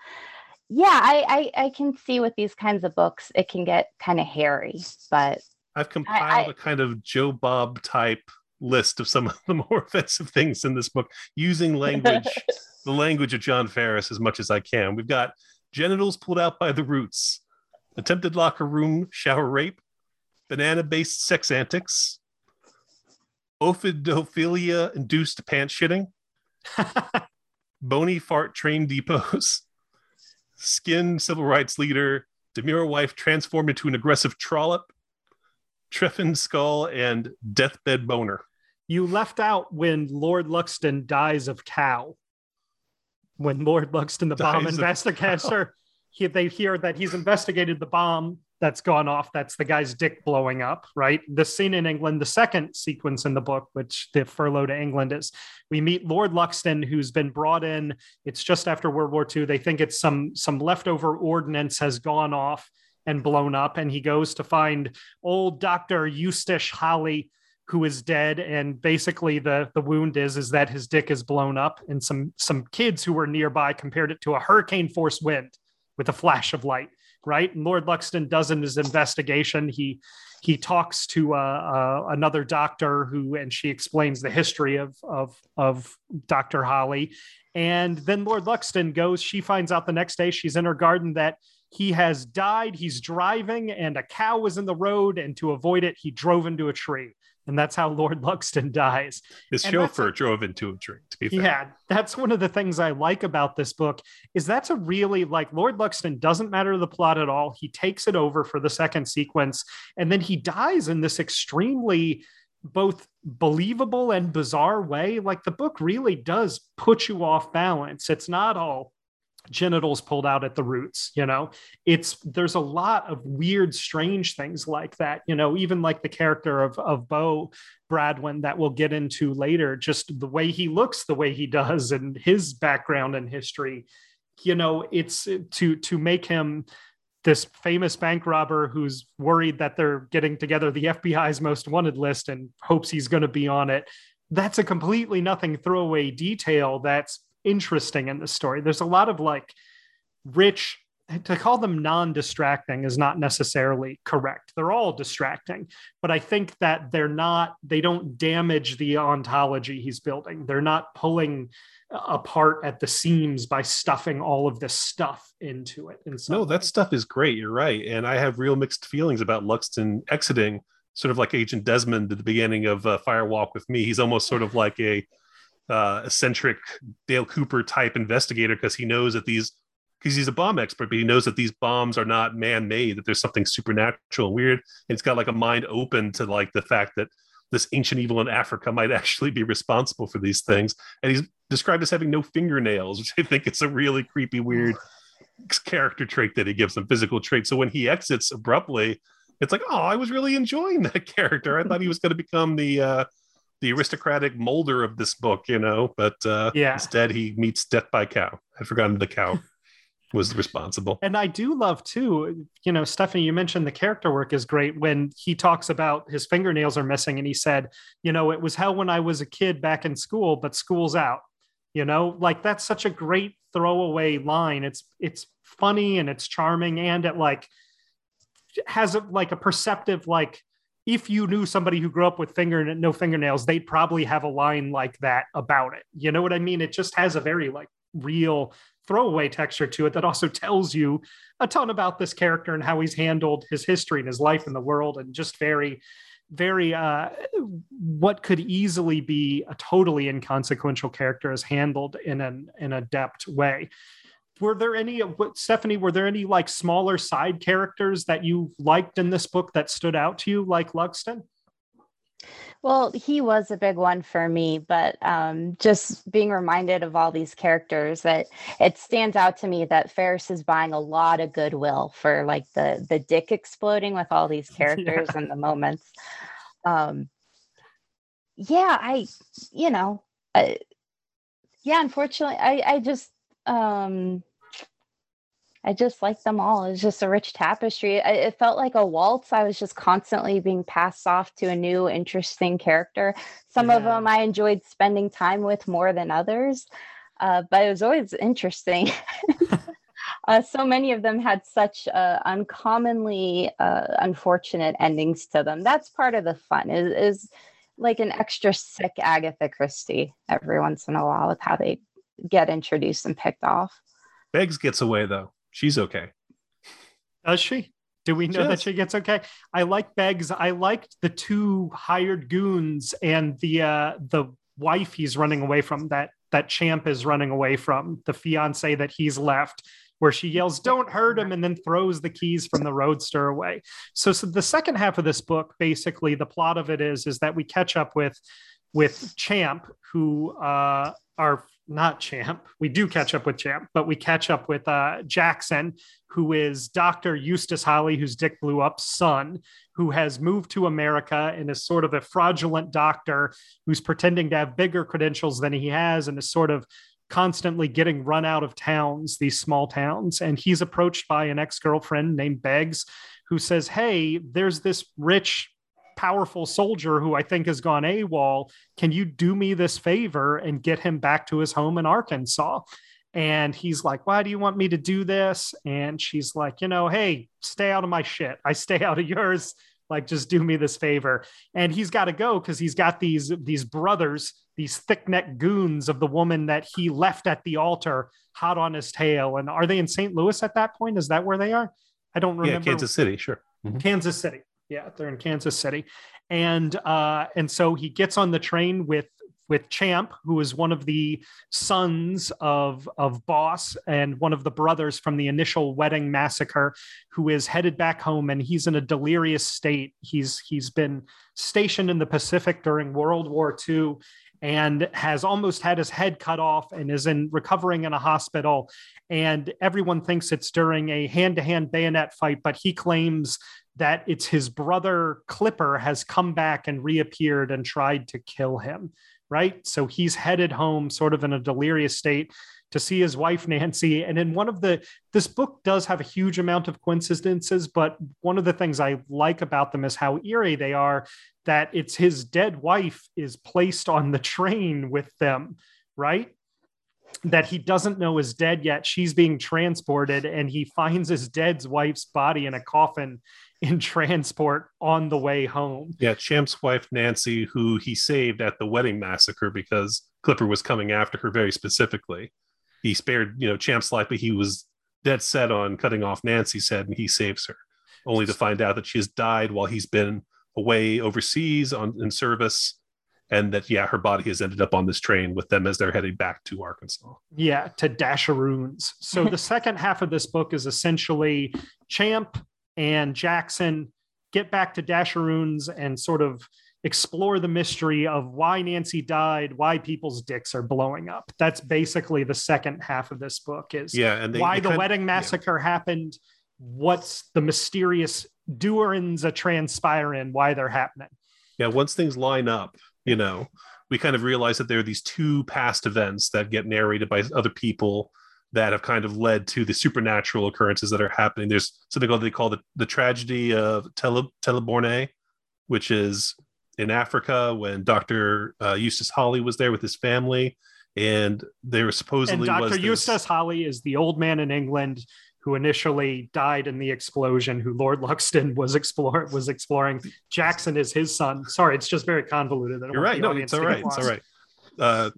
yeah, I, I I can see with these kinds of books it can get kind of hairy, but I've compiled I, I, a kind of Joe Bob type list of some (laughs) of the more offensive things in this book using language, (laughs) the language of John Farris as much as I can. We've got genitals pulled out by the roots, attempted locker room shower rape, banana based sex antics, ophidophilia induced pants shitting, (laughs) bony fart train depots, skin civil rights leader, demure wife transformed into an aggressive trollop, Treffin Skull and Deathbed Boner. You left out when Lord Luxton dies of cow. When Lord Luxton, the dies bomb investigator, (laughs) he, they hear that he's investigated the bomb that's gone off. That's the guy's dick blowing up, right? The scene in England, the second sequence in the book, which the furlough to England is, we meet Lord Luxton, who's been brought in. It's just after World War II. They think it's some some leftover ordnance has gone off and blown up. And he goes to find old Dr. Eustace Holly, who is dead. And basically the, the wound is, is that his dick is blown up. And some, some kids who were nearby compared it to a hurricane force wind with a flash of light. Right. And Lord Luxton does in his investigation. He, he talks to uh, uh, another doctor who, and she explains the history of, of, of Dr. Holly. And then Lord Luxton goes, she finds out the next day she's in her garden that he has died. He's driving, and a cow was in the road, and to avoid it, he drove into a tree. And that's how Lord (laughs) Luxton dies. His and chauffeur drove into a tree. Yeah, that's one of the things I like about this book is that's a really like Lord Luxton doesn't matter the plot at all. He takes it over for the second sequence, and then he dies in this extremely both believable and bizarre way. Like the book really does put you off balance. It's not all genitals pulled out at the roots you know it's there's a lot of weird strange things like that you know even like the character of of bo bradwin that we'll get into later just the way he looks the way he does and his background and history you know it's to to make him this famous bank robber who's worried that they're getting together the FBI's most wanted list and hopes he's going to be on it. That's a completely nothing throwaway detail that's interesting in this story. There's a lot of like rich to call them non-distracting is not necessarily correct. They're all distracting but i think that they're not they don't damage the ontology he's building. They're not pulling apart at the seams by stuffing all of this stuff into it and so no that stuff is great. You're right. And i have real mixed feelings about luxton exiting sort of like agent desmond at the beginning of uh, fire walk with me. He's almost sort of like a uh, eccentric dale cooper type investigator because he knows that these because he's a bomb expert, but he knows that these bombs are not man-made, that there's something supernatural and weird. And it's got like a mind open to like the fact that this ancient evil in Africa might (laughs) actually be responsible for these things. And he's described as having no fingernails, which I think it's a really creepy, weird character trait that he gives them, physical trait. So when he exits abruptly, it's like, oh, I was really enjoying that (laughs) character. I thought he was going to become the uh, the aristocratic molder of this book, you know, but uh, yeah. instead he meets death by cow. I'd forgotten the cow (laughs) was responsible. And I do love too, you know, Stephanie, you mentioned the character work is great when he talks about his fingernails are missing and he said, you know, it was hell when I was a kid back in school, but school's out. You know, like that's such a great throwaway line. It's it's funny and it's charming and it like has a, like a perceptive like if you knew somebody who grew up with finger no fingernails, they'd probably have a line like that about it. You know what I mean? It just has a very like real throwaway texture to it that also tells you a ton about this character and how he's handled his history and his life in the world and just very very uh, what could easily be a totally inconsequential character is handled in an in a depth way were there any stephanie were there any like smaller side characters that you liked in this book that stood out to you like luxton well, he was a big one for me, but um, just being reminded of all these characters that it stands out to me that Farris is buying a lot of goodwill for like the the dick exploding with all these (laughs) characters yeah. and the moments. Um, yeah, I, you know, I, yeah, unfortunately, I I just um I just liked them all. It was just a rich tapestry. I, it felt like a waltz. I was just constantly being passed off to a new, interesting character. Some yeah. of them I enjoyed spending time with more than others, uh, but it was always interesting. (laughs) uh, so many of them had such uh, uncommonly uh, unfortunate endings to them. That's part of the fun. Is, is like an extra sick Agatha Christie every once in a while with how they get introduced and picked off. Beggs gets away though she's okay. Does she? Do we know that she gets okay? I like Beggs. I liked the two hired goons and the uh the wife he's running away from that that champ is running away from, the fiance that he's left, where she yells, Don't hurt him, and then throws the keys from the roadster away. So, so the second half of this book, basically, the plot of it is, is that we catch up with with Champ, who uh, our not Champ. We do catch up with Champ, but we catch up with uh, Jackson, who is Dr. Eustace Holly, whose dick blew up son, who has moved to America and is sort of a fraudulent doctor who's pretending to have bigger credentials than he has and is sort of constantly getting run out of towns, these small towns. And he's approached by an ex girlfriend named Beggs, who says, Hey, there's this rich powerful soldier who I think has gone AWOL. Can you do me this favor and get him back to his home in Arkansas? And he's like, Why do you want me to do this? And she's like, You know, hey, stay out of my shit. I stay out of yours. Like, just do me this favor. And he's got to go because he's got these these brothers, these thick neck goons of the woman that he left at the altar, hot on his tail. And are they in St. Louis at that point? Is that where they are? I don't remember. Yeah, Kansas City, sure. Mm-hmm. Kansas City. Yeah, they're in Kansas City, and uh, and so he gets on the train with with Champ, who is one of the sons of of Boss and one of the brothers from the initial wedding massacre, who is headed back home, and he's in a delirious state. He's he's been stationed in the Pacific during World War II and has almost had his head cut off and is in recovering in a hospital and everyone thinks it's during a hand-to-hand bayonet fight but he claims that it's his brother Clipper has come back and reappeared and tried to kill him, right? So he's headed home sort of in a delirious state to see his wife (laughs) Nancy. And in one of the this book does have a huge amount of coincidences, but one of the things I like about them is how eerie they are that it's his dead wife is placed on the train with them, right? that he doesn't know is dead yet. She's being transported, and he finds his dead wife's body in a coffin (laughs) in transport on the way home. Yeah, Champ's wife Nancy, who he saved at the wedding massacre because Clipper was coming after her very specifically. He spared, you know, Champ's life, but he was dead set on cutting off Nancy's head, and he saves her, only to find out that she has died while he's been away overseas on in service and that yeah her body has ended up on this train with them as they're heading back to arkansas yeah to dasharoons so the (laughs) second half of this book is essentially champ and jackson get back to dasharoons and sort of explore the mystery of why nancy died why people's dicks are blowing up that's basically the second half of this book is yeah and they, why they the wedding massacre yeah. happened what's the mysterious doings a transpiring why they're happening yeah once things line up you know we kind of realize that there are these two past events that get narrated by other people that have kind of led to the supernatural occurrences that are happening there's something called they call the, the tragedy of Tele, Teleborne which is in africa when dr uh, eustace holly was there with his family and there was supposedly and dr eustace holly is the old man in england who initially died in the explosion, who Lord Luxton was explore was exploring. Jackson is his son. Sorry, it's just very convoluted. You're right. No, it's all right. It's all right. Uh,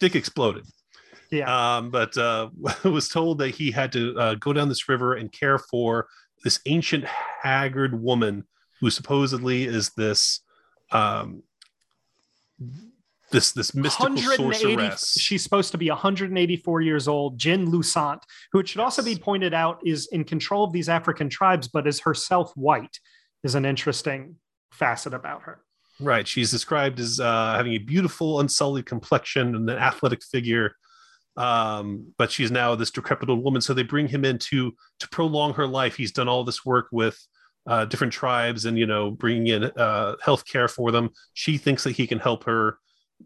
Dick exploded. Yeah. Um, but uh, (laughs) was told that he had to uh, go down this river and care for this ancient haggard woman who supposedly is this um, this this mystical sorceress. She's supposed to be 184 years old, Jin Lusant, who it should yes. also be pointed out is in control of these African tribes, but is herself white, is an interesting facet about her. Right. She's described as uh, having a beautiful, unsullied complexion and an athletic figure. Um, but she's now this decrepit old woman. So they bring him in to to prolong her life. He's done all this work with uh, different tribes and you know bringing in uh, health care for them. She thinks that he can help her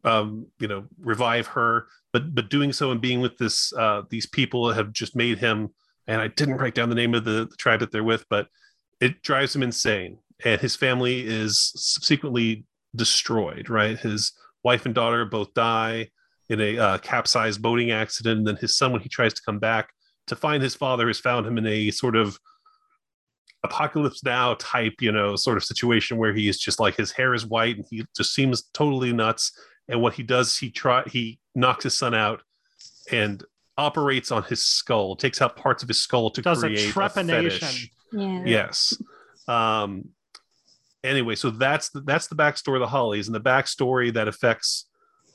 um, you know, revive her. But but doing so and being with this uh, these people have just made him. And I didn't write down the name of the, the tribe that they're with, but it drives him insane. And his family is subsequently destroyed. Right, his wife and daughter both die in a uh, capsized boating accident. And then his son, when he tries to come back to find his father, has found him in a sort of apocalypse now type you know sort of situation where he is just like his hair is white and he just seems totally nuts and what he does he try he knocks his son out and operates on his skull takes out parts of his skull to does create a trepanation a yeah. yes um anyway so that's the, that's the backstory of the hollies and the backstory that affects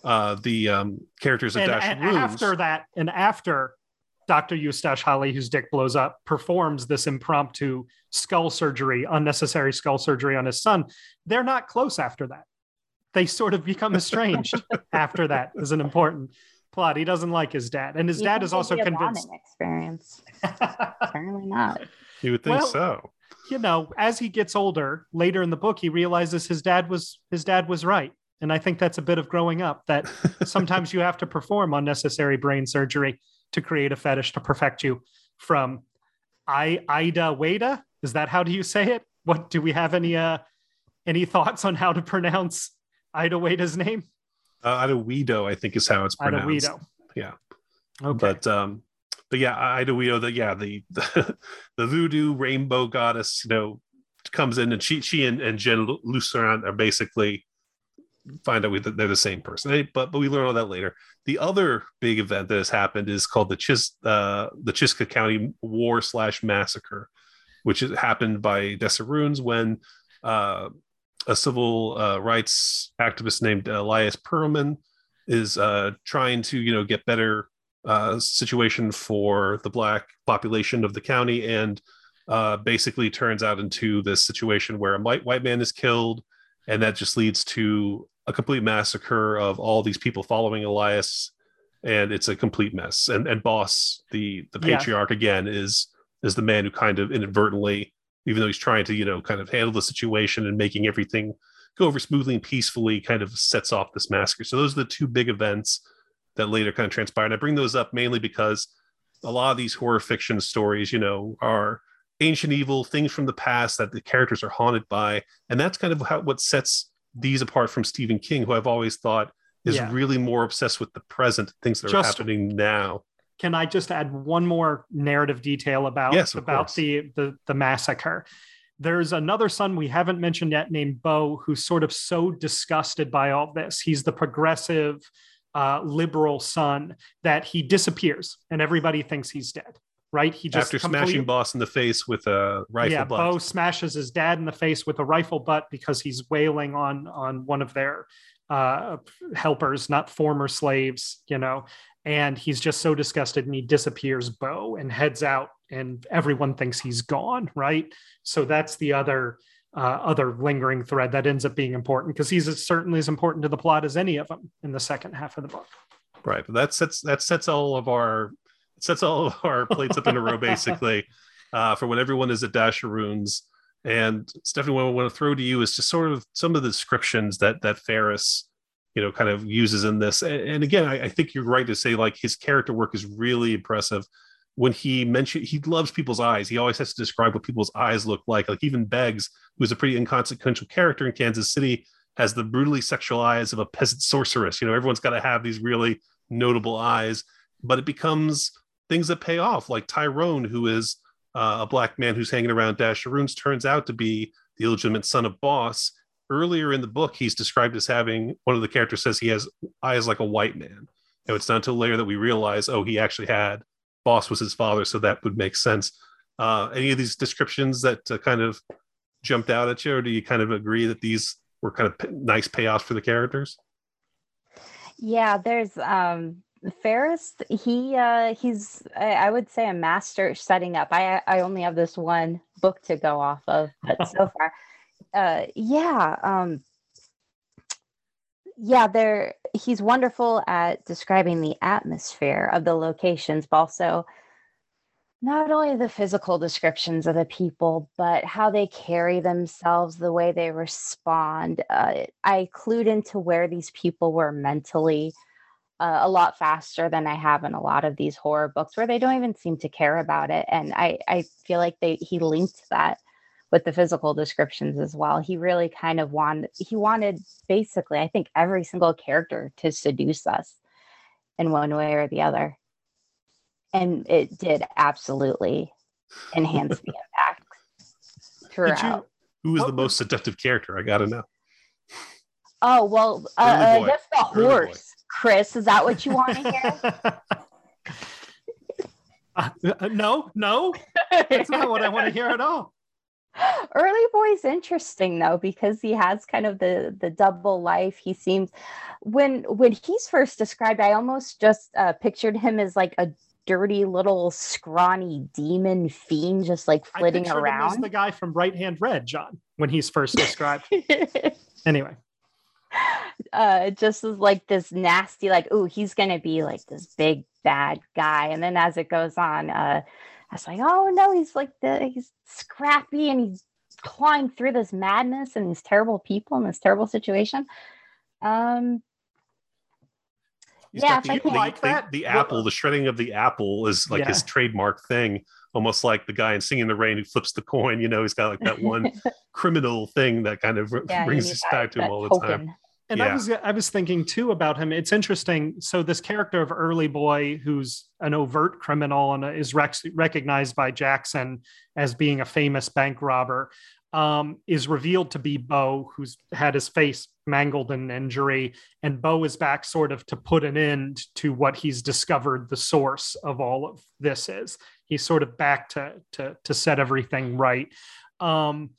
uh the um characters of and, Dash and after that and after Dr. Eustace Holly, whose dick blows up, performs this impromptu skull surgery, unnecessary skull surgery on his son. They're not close after that they sort of become (laughs) estranged after that is an important plot. He doesn't like his dad, and his you dad is also convinced. Experience. (laughs) Apparently not. You would think well, so. You know, as he gets older, later in the book, he realizes his dad was his dad was right, and I think that's a bit of growing up. That (laughs) sometimes you have to perform unnecessary brain surgery to create a fetish to perfect you. From I Ida Wada, is that how do you say it? What do we have any uh any thoughts on how to pronounce Ida Wada's name? Uh, Ida Wedo, I think is how it's pronounced. Ida Wedo. Yeah. Okay. But um, but yeah, Ida Wedo, the yeah, the, the (laughs) the voodoo rainbow goddess, you know, comes in and she she and, and Jen Lucerne are basically find out we, they're the same person. But but we learn all that later. The other big event that has happened is called the Chis uh, the Chisca County War slash Massacre, which happened by Dasharoons when uh, a civil uh, rights activist named Elias Perlman is uh, trying to, you know, get better uh, situation for the black population of the county, and uh, basically turns out into this situation where a white white man is killed, and that just leads to a complete massacre of all these people following Elias, and it's a complete mess. And and Boss, the the patriarch yeah. again, is is the man who kind of inadvertently even though he's trying to, you know, kind of handle the situation and making everything go over smoothly and peacefully, kind of sets off this massacre. So those are the two big events that later kind of transpired. And I bring those up mainly because a lot of these horror fiction stories, you know, are ancient evil things from the past that the characters are haunted by, and that's kind of how what sets these apart from Stephen King, who I've always thought is Yeah. really more obsessed with the present things that are happening now. Can I just add one more narrative detail about Yes, about course. the, the the massacre? There's another son we haven't mentioned yet named Bo, who's sort of so disgusted by all this. He's the progressive, uh, liberal son that he disappears, and everybody thinks he's dead. Right? He just After complete- smashing Boss in the face with a rifle yeah, butt. Bo smashes his dad in the face with a rifle butt because he's wailing on on one of their uh, helpers, not former slaves, you know. And he's just so disgusted, and he disappears. Bo and heads out, and everyone thinks he's gone. Right. So that's the other uh, other lingering thread that ends up being important because he's as certainly as important to the plot as any of them in the second half of the book. Right, but that sets that sets all of our sets all of our plates up in a row (laughs) basically uh, for when everyone is at Dasharoons. And Stephanie, what I want to throw to you is just sort of some of the descriptions that that Farris, you know, kind of uses in this. And, and again, I, I think you're right to say like his character work is really impressive. When he mentioned he loves people's eyes, he always has to describe what people's eyes look like. Like even Beggs, who's a pretty inconsequential character in Kansas City, has the brutally sexual eyes of a peasant sorceress. You know, everyone's got to have these really notable eyes, but it becomes things that pay off, like Tyrone, who is uh, a black man who's hanging around Dasharoons, turns out to be the illegitimate son of Boss. Earlier in the book, he's described as having one of the characters says he has eyes like a white man. And it's not until later that we realize, oh, he actually had Boss was his father, so that would make sense. Uh, any of these descriptions that uh, kind of jumped out at you, or do you kind of agree that these were kind of p- nice payoffs for the characters? Yeah, there's um Farris. He uh he's I, I would say a master setting up. I I only have this one book to go off of, but so (laughs) far, uh yeah, um yeah, there he's wonderful at describing the atmosphere of the locations, but also not only the physical descriptions of the people, but how they carry themselves, the way they respond. Uh, I clued into where these people were mentally uh, a lot faster than I have in a lot of these horror books, where they don't even seem to care about it. And I, I feel like they he linked that with the physical descriptions as well. He really kind of wanted he wanted basically, I think, every single character to seduce us in one way or the other and it did absolutely enhance the impact (laughs) throughout. you, Who is What the most seductive character? I got to know. Oh well, uh, uh, that's the horse, Chris. Is that what you want to hear? (laughs) Uh, no, no, that's not what I want to hear at all. Early boy's interesting though because he has kind of the the double life. He seems when when he's first described, I almost just uh, pictured him as like a dirty little scrawny demon fiend, just like flitting pictured him as around. the guy from Right Hand Red, John, when he's first described. (laughs) anyway, uh just as like this nasty like oh he's gonna be like this big bad guy and then as it goes on uh i was like oh no he's like the he's scrappy and he's clawing through this madness and these terrible people in this terrible situation um He's Yeah, got if I the, can- the, Like the- that? the apple, the shredding of the apple is like his trademark thing, almost like the guy in Singing in the Rain who flips the coin. You know, he's got like that one (laughs) criminal thing that kind of yeah brings need us back to him all the token. time. And I was I was thinking too about him. It's interesting. So this character of Early Boy, who's an overt criminal and is rec- recognized by Jackson as being a famous bank robber, um, is revealed to be Bo, who's had his face mangled in an injury, and Bo is back sort of to put an end to what he's discovered the source of all of this is. He's sort of back to to to set everything right. Um,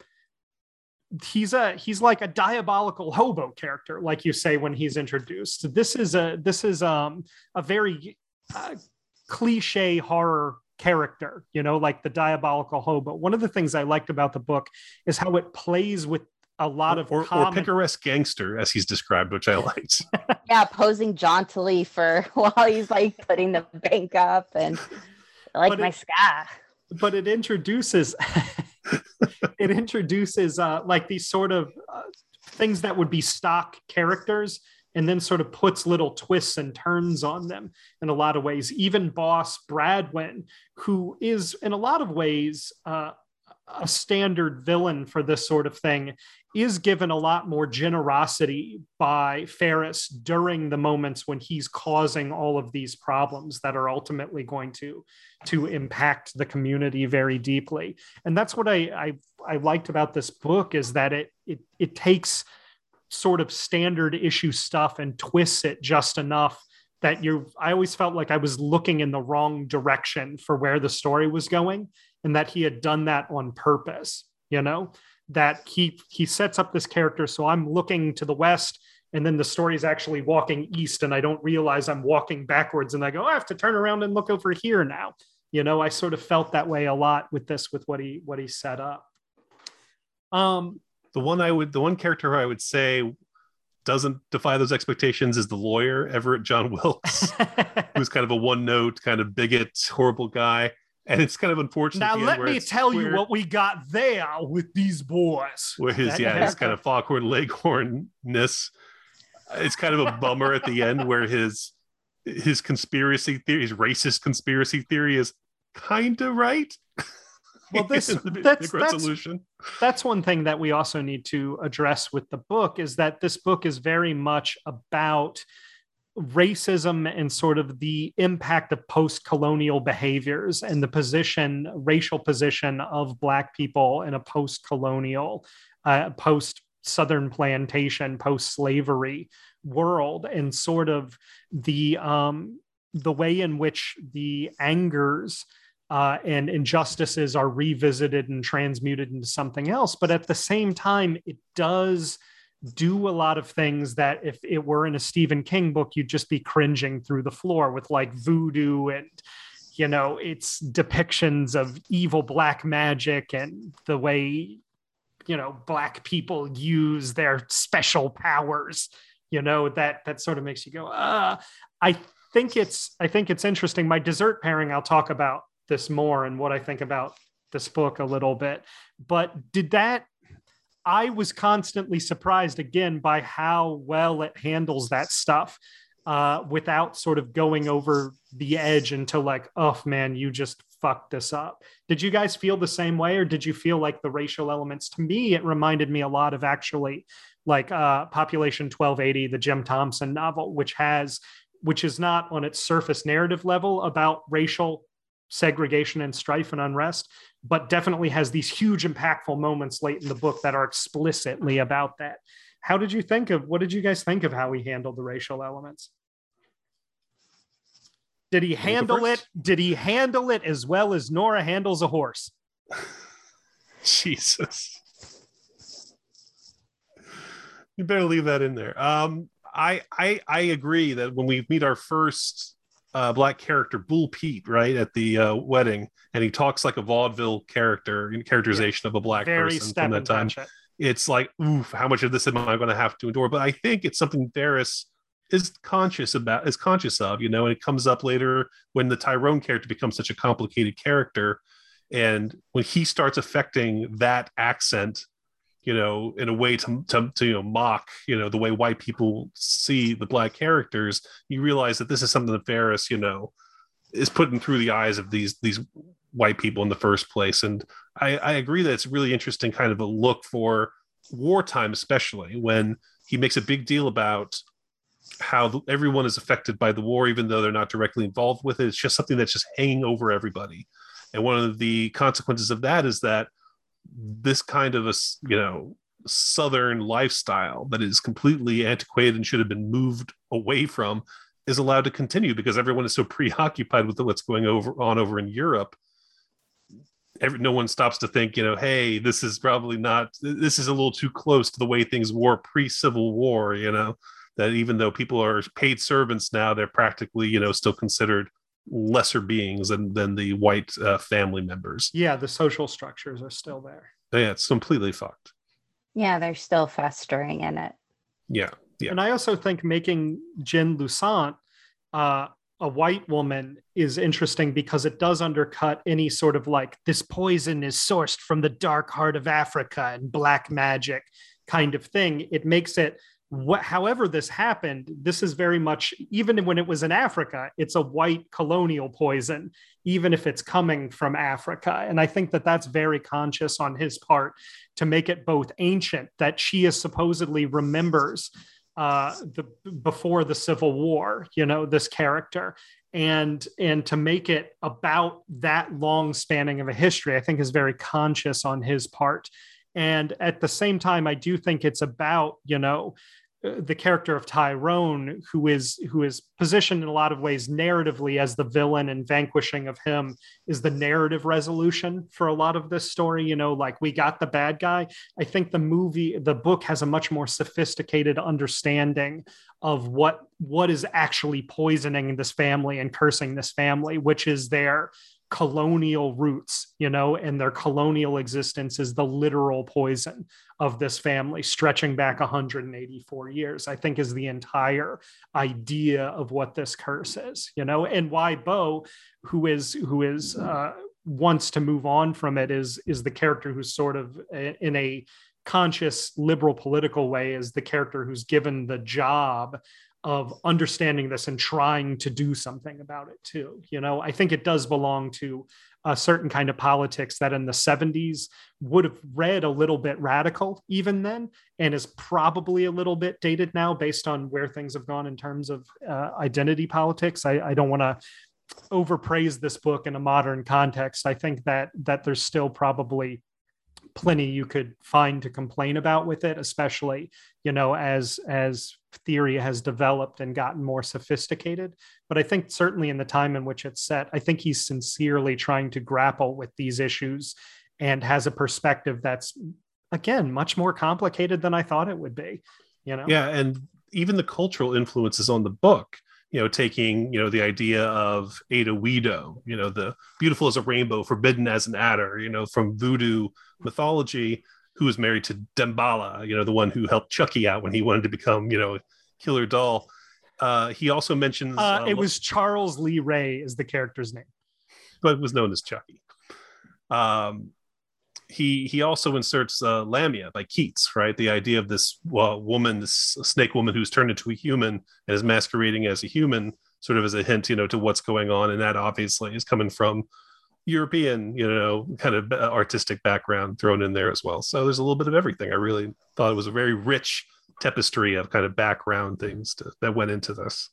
he's a he's like a diabolical hobo character like you say when he's introduced. This is a this is um a very uh, cliche horror character you know like the diabolical hobo. One of the things i liked about the book is how it plays with a lot of or, or common- picaresque gangster, as he's described, which I (laughs) liked. yeah posing jauntily for (laughs) while he's like putting the bank up and like But my it- sky. but it introduces (laughs) it introduces uh, like these sort of uh, things that would be stock characters and then sort of puts little twists and turns on them in a lot of ways. Even boss bradwin who is in a lot of ways uh, a standard villain for this sort of thing is given a lot more generosity by Farris during the moments when he's causing all of these problems that are ultimately going to to impact the community very deeply. And that's what I I, I liked about this book is that it it it takes sort of standard issue stuff and twists it just enough that you I always felt like I was looking in the wrong direction for where the story was going and that he had done that on purpose, you know? That he he sets up this character. So i'm looking to the west and then the story is actually walking east and i don't realize i'm walking backwards and i go oh, i have to turn around and look over here now. You know i sort of felt that way a lot with this with what he what he set up. Um the one i would the one character i would say doesn't defy those expectations is the lawyer everett john wilkes (laughs) who's kind of a one note kind of bigot horrible guy and it's kind of unfortunate. Now let me tell you what we got there with these boys. Where his yeah, his kind of foghorn leghornness. It's kind of a bummer at the end where his his conspiracy theory, his racist conspiracy theory, is kind of right. (laughs) Well, this that's, that's, that's one thing that we also need to address with the book is that this book is very much about racism and sort of the impact of post-colonial behaviors and the position racial position of black people in a post-colonial uh, post southern plantation post-slavery world. And sort of the um, the way in which the angers uh, and injustices are revisited and transmuted into something else. But at the same time it does do a lot of things that if it were in a Stephen King book, you'd just be cringing through the floor with like voodoo and you know it's depictions of evil black magic and the way you know black people use their special powers you know that that sort of makes you go uh i think it's i think it's interesting. My dessert pairing i'll talk about this more and what i think about this book a little bit. But did that I was constantly surprised again by how well it handles that stuff uh, without sort of going over the edge until like, oh man, you just fucked this up. Did you guys feel the same way, or did you feel like the racial elements? To me, it reminded me a lot of actually like uh, Population 1280, the Jim Thompson novel, which has which is not on its surface narrative level about racial segregation and strife and unrest, but definitely has these huge impactful moments late in the book that are explicitly about that. How did you think of what did you guys think of how he handled the racial elements? Did he handle it? Did he handle it as well as Nora handles a horse? (laughs) Jesus. You better leave that in there. Um, I I I agree that when we meet our first uh, black character, Bull Pete, right at the uh, wedding, and he talks like a vaudeville character, characterization yeah. of a black Very person from that time. It. It's like, oof, how much of this am I going to have to endure? But I think it's something Farris is conscious about, is conscious of, you know, and it comes up later when the Tyrone character becomes such a complicated character. And when he starts affecting that accent you know, in a way to, to, to, you know, mock, you know, the way white people see the black characters, you realize that this is something that Farris, you know, is putting through the eyes of these these white people in the first place. And I, I agree that it's really interesting kind of a look for wartime, especially when he makes a big deal about how everyone is affected by the war, even though they're not directly involved with it. It's just something that's just hanging over everybody. And one of the consequences of that is that this kind of a you know southern lifestyle that is completely antiquated and should have been moved away from is allowed to continue because everyone is so (laughs) preoccupied with what's going over on over in Europe. Every, no one stops to think, you know, hey, this is probably not. This is a little too close to the way things were pre-Civil War. You know, that even though people are paid servants now, they're practically, you know, still considered lesser beings than than the white uh, family members. Yeah, the social structures are still there. Yeah, it's completely fucked. Yeah, they're still festering in it. Yeah, yeah. And I also think making Jin Lusant uh, a white woman is interesting because it does undercut any sort of like this poison is sourced from the dark heart of Africa and black magic kind of thing. It makes it what, however this happened, this is very much even when it was in Africa, it's a white colonial poison. even if it's coming from Africa. And I think that that's very conscious on his part to make it both ancient, that she is supposedly remembers uh, the before the Civil War, you know, this character. And and to make it about that long spanning of a history, I think is very conscious on his part. And at the same time, I do think it's about, you know, uh, the character of Tyrone, who is who is positioned in a lot of ways narratively as the villain, and vanquishing of him is the narrative resolution for a lot of this story. You know, like we got the bad guy. I think the movie, the book has a much more sophisticated understanding of what what is actually poisoning this family and cursing this family, which is their colonial roots, you know, and their colonial existence is the literal poison of this family, stretching back 184 years, I think is the entire idea of what this curse is, you know, and why Bo, who is, who is, uh, wants to move on from it is is the character who's sort of in a conscious liberal political way is the character who's given the job of understanding this and trying to do something about it too. You know, I think it does belong to a certain kind of politics that in the 70s would have read a little bit radical even then and is probably a little bit dated now based on where things have gone in terms of uh, identity politics. I, I don't want to overpraise this book in a modern context. I think that that there's still probably plenty you could find to complain about with it especially you know as as theory has developed and gotten more sophisticated. But i think certainly in the time in which it's set i think he's sincerely trying to grapple with these issues and has a perspective that's again much more complicated than i thought it would be you know? Yeah and even the cultural influences on the book you know, taking, you know, the idea of Ada Wido, you know, the beautiful as a rainbow, forbidden as an adder, you know, from voodoo mythology, who was married to Damballa, you know, the one who helped Chucky out when he wanted to become, you know, killer doll. Uh, he also mentions uh, uh, it was Charles Lee Ray is the character's name, but was known as Chucky. Um, he he also inserts uh, Lamia by Keats, right? The idea of this well, woman, this snake woman who's turned into a human and is masquerading as a human, sort of as a hint, you know, to what's going on, and that obviously is coming from European, you know, kind of uh, artistic background thrown in there as well. So there's a little bit of everything. I really thought it was a very rich tapestry of kind of background things to, that went into this.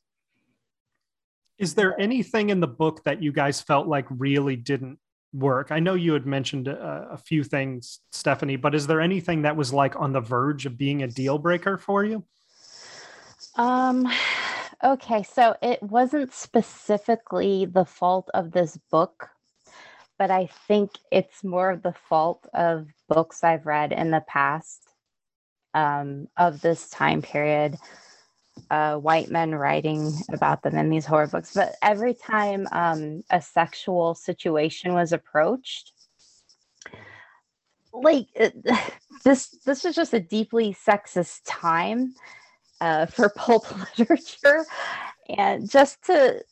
Is there anything in the book that you guys felt like really didn't work? I know you had mentioned a, a, few things, Stephanie, but is there anything that was like on the verge of being a deal breaker for you? Um, okay, so it wasn't specifically the fault of this book, but I think it's more of the fault of books I've read in the past um, of this time period uh, white men writing about them in these horror books. But every time um, a sexual situation was approached, like it, (laughs) this, this was just a deeply sexist time uh, (laughs) for pulp (laughs) literature, and just to.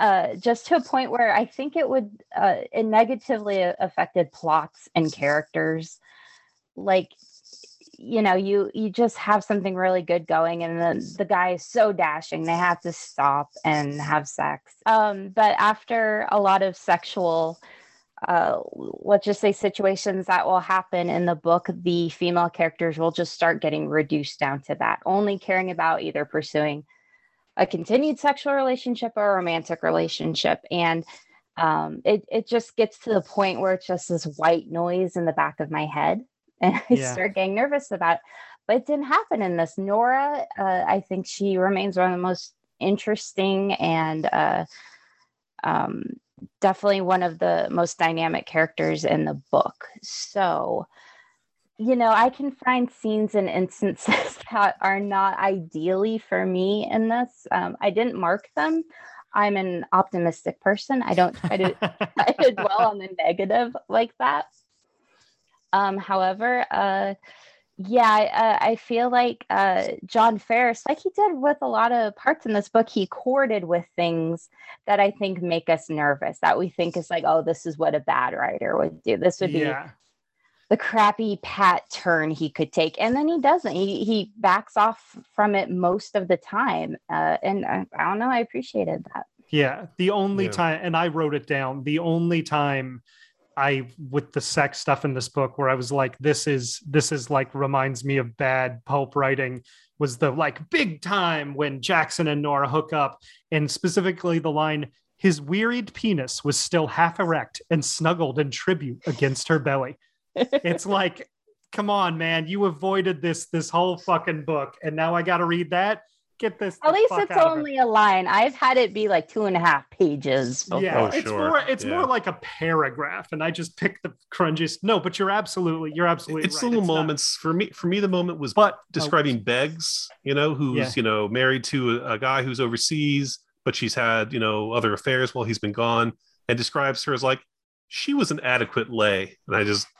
Uh, just to a point where I think it would uh, it negatively affected plots and characters. Like you know you you just have something really good going and then the guy is so dashing they have to stop and have sex. Um but after a lot of sexual uh let's just say situations that will happen in the book the female characters will just start getting reduced down to that only caring about either pursuing a continued sexual relationship or a romantic relationship. And um, it, it just gets to the point where it's just this white noise in the back of my head and (laughs) I yeah. start getting nervous about it. But it didn't happen in this. Nora, uh, I think she remains one of the most interesting and uh, um, definitely one of the most dynamic characters in the book. So, you know, I can find scenes and instances (laughs) that are not ideally for me in this. Um, I didn't mark them. I'm an optimistic person. I don't try to, (laughs) try to dwell on the negative like that. Um, however, uh, yeah, I, uh, I feel like uh, John Farris, like he did with a lot of parts in this book, he courted with things that I think make us nervous, that we think is like, oh, this is what a bad writer would do. This would be yeah. the crappy pat turn he could take. And then he doesn't. He, he backs off from it most of the time. Uh, and I, I don't know, I appreciated that. Yeah, the only Yeah. time, and I wrote it down. The only time I, with the sex stuff in this book, where I was like, "This is this is like reminds me of bad pulp writing," was the like big time when Jackson and Nora hook up, and specifically the line, "His wearied penis was still half erect and snuggled in tribute against her belly." It's (laughs) like, come on, man, you avoided this this whole fucking book, and now I got to read that. Get this. At least it's out of it. only a line. I've had it be like two and a half pages. Before. Yeah, Oh, it's sure. more it's Yeah. more like a paragraph, and I just picked the crunchiest. No, but you're absolutely you're absolutely it's right. little not- moments for me. For me, the moment was but oh. describing Beggs, you know, who's Yeah. you know married to a, a guy who's overseas, but she's had you know other affairs while he's been gone, and describes her as like she was an adequate lay, and I just threw the paper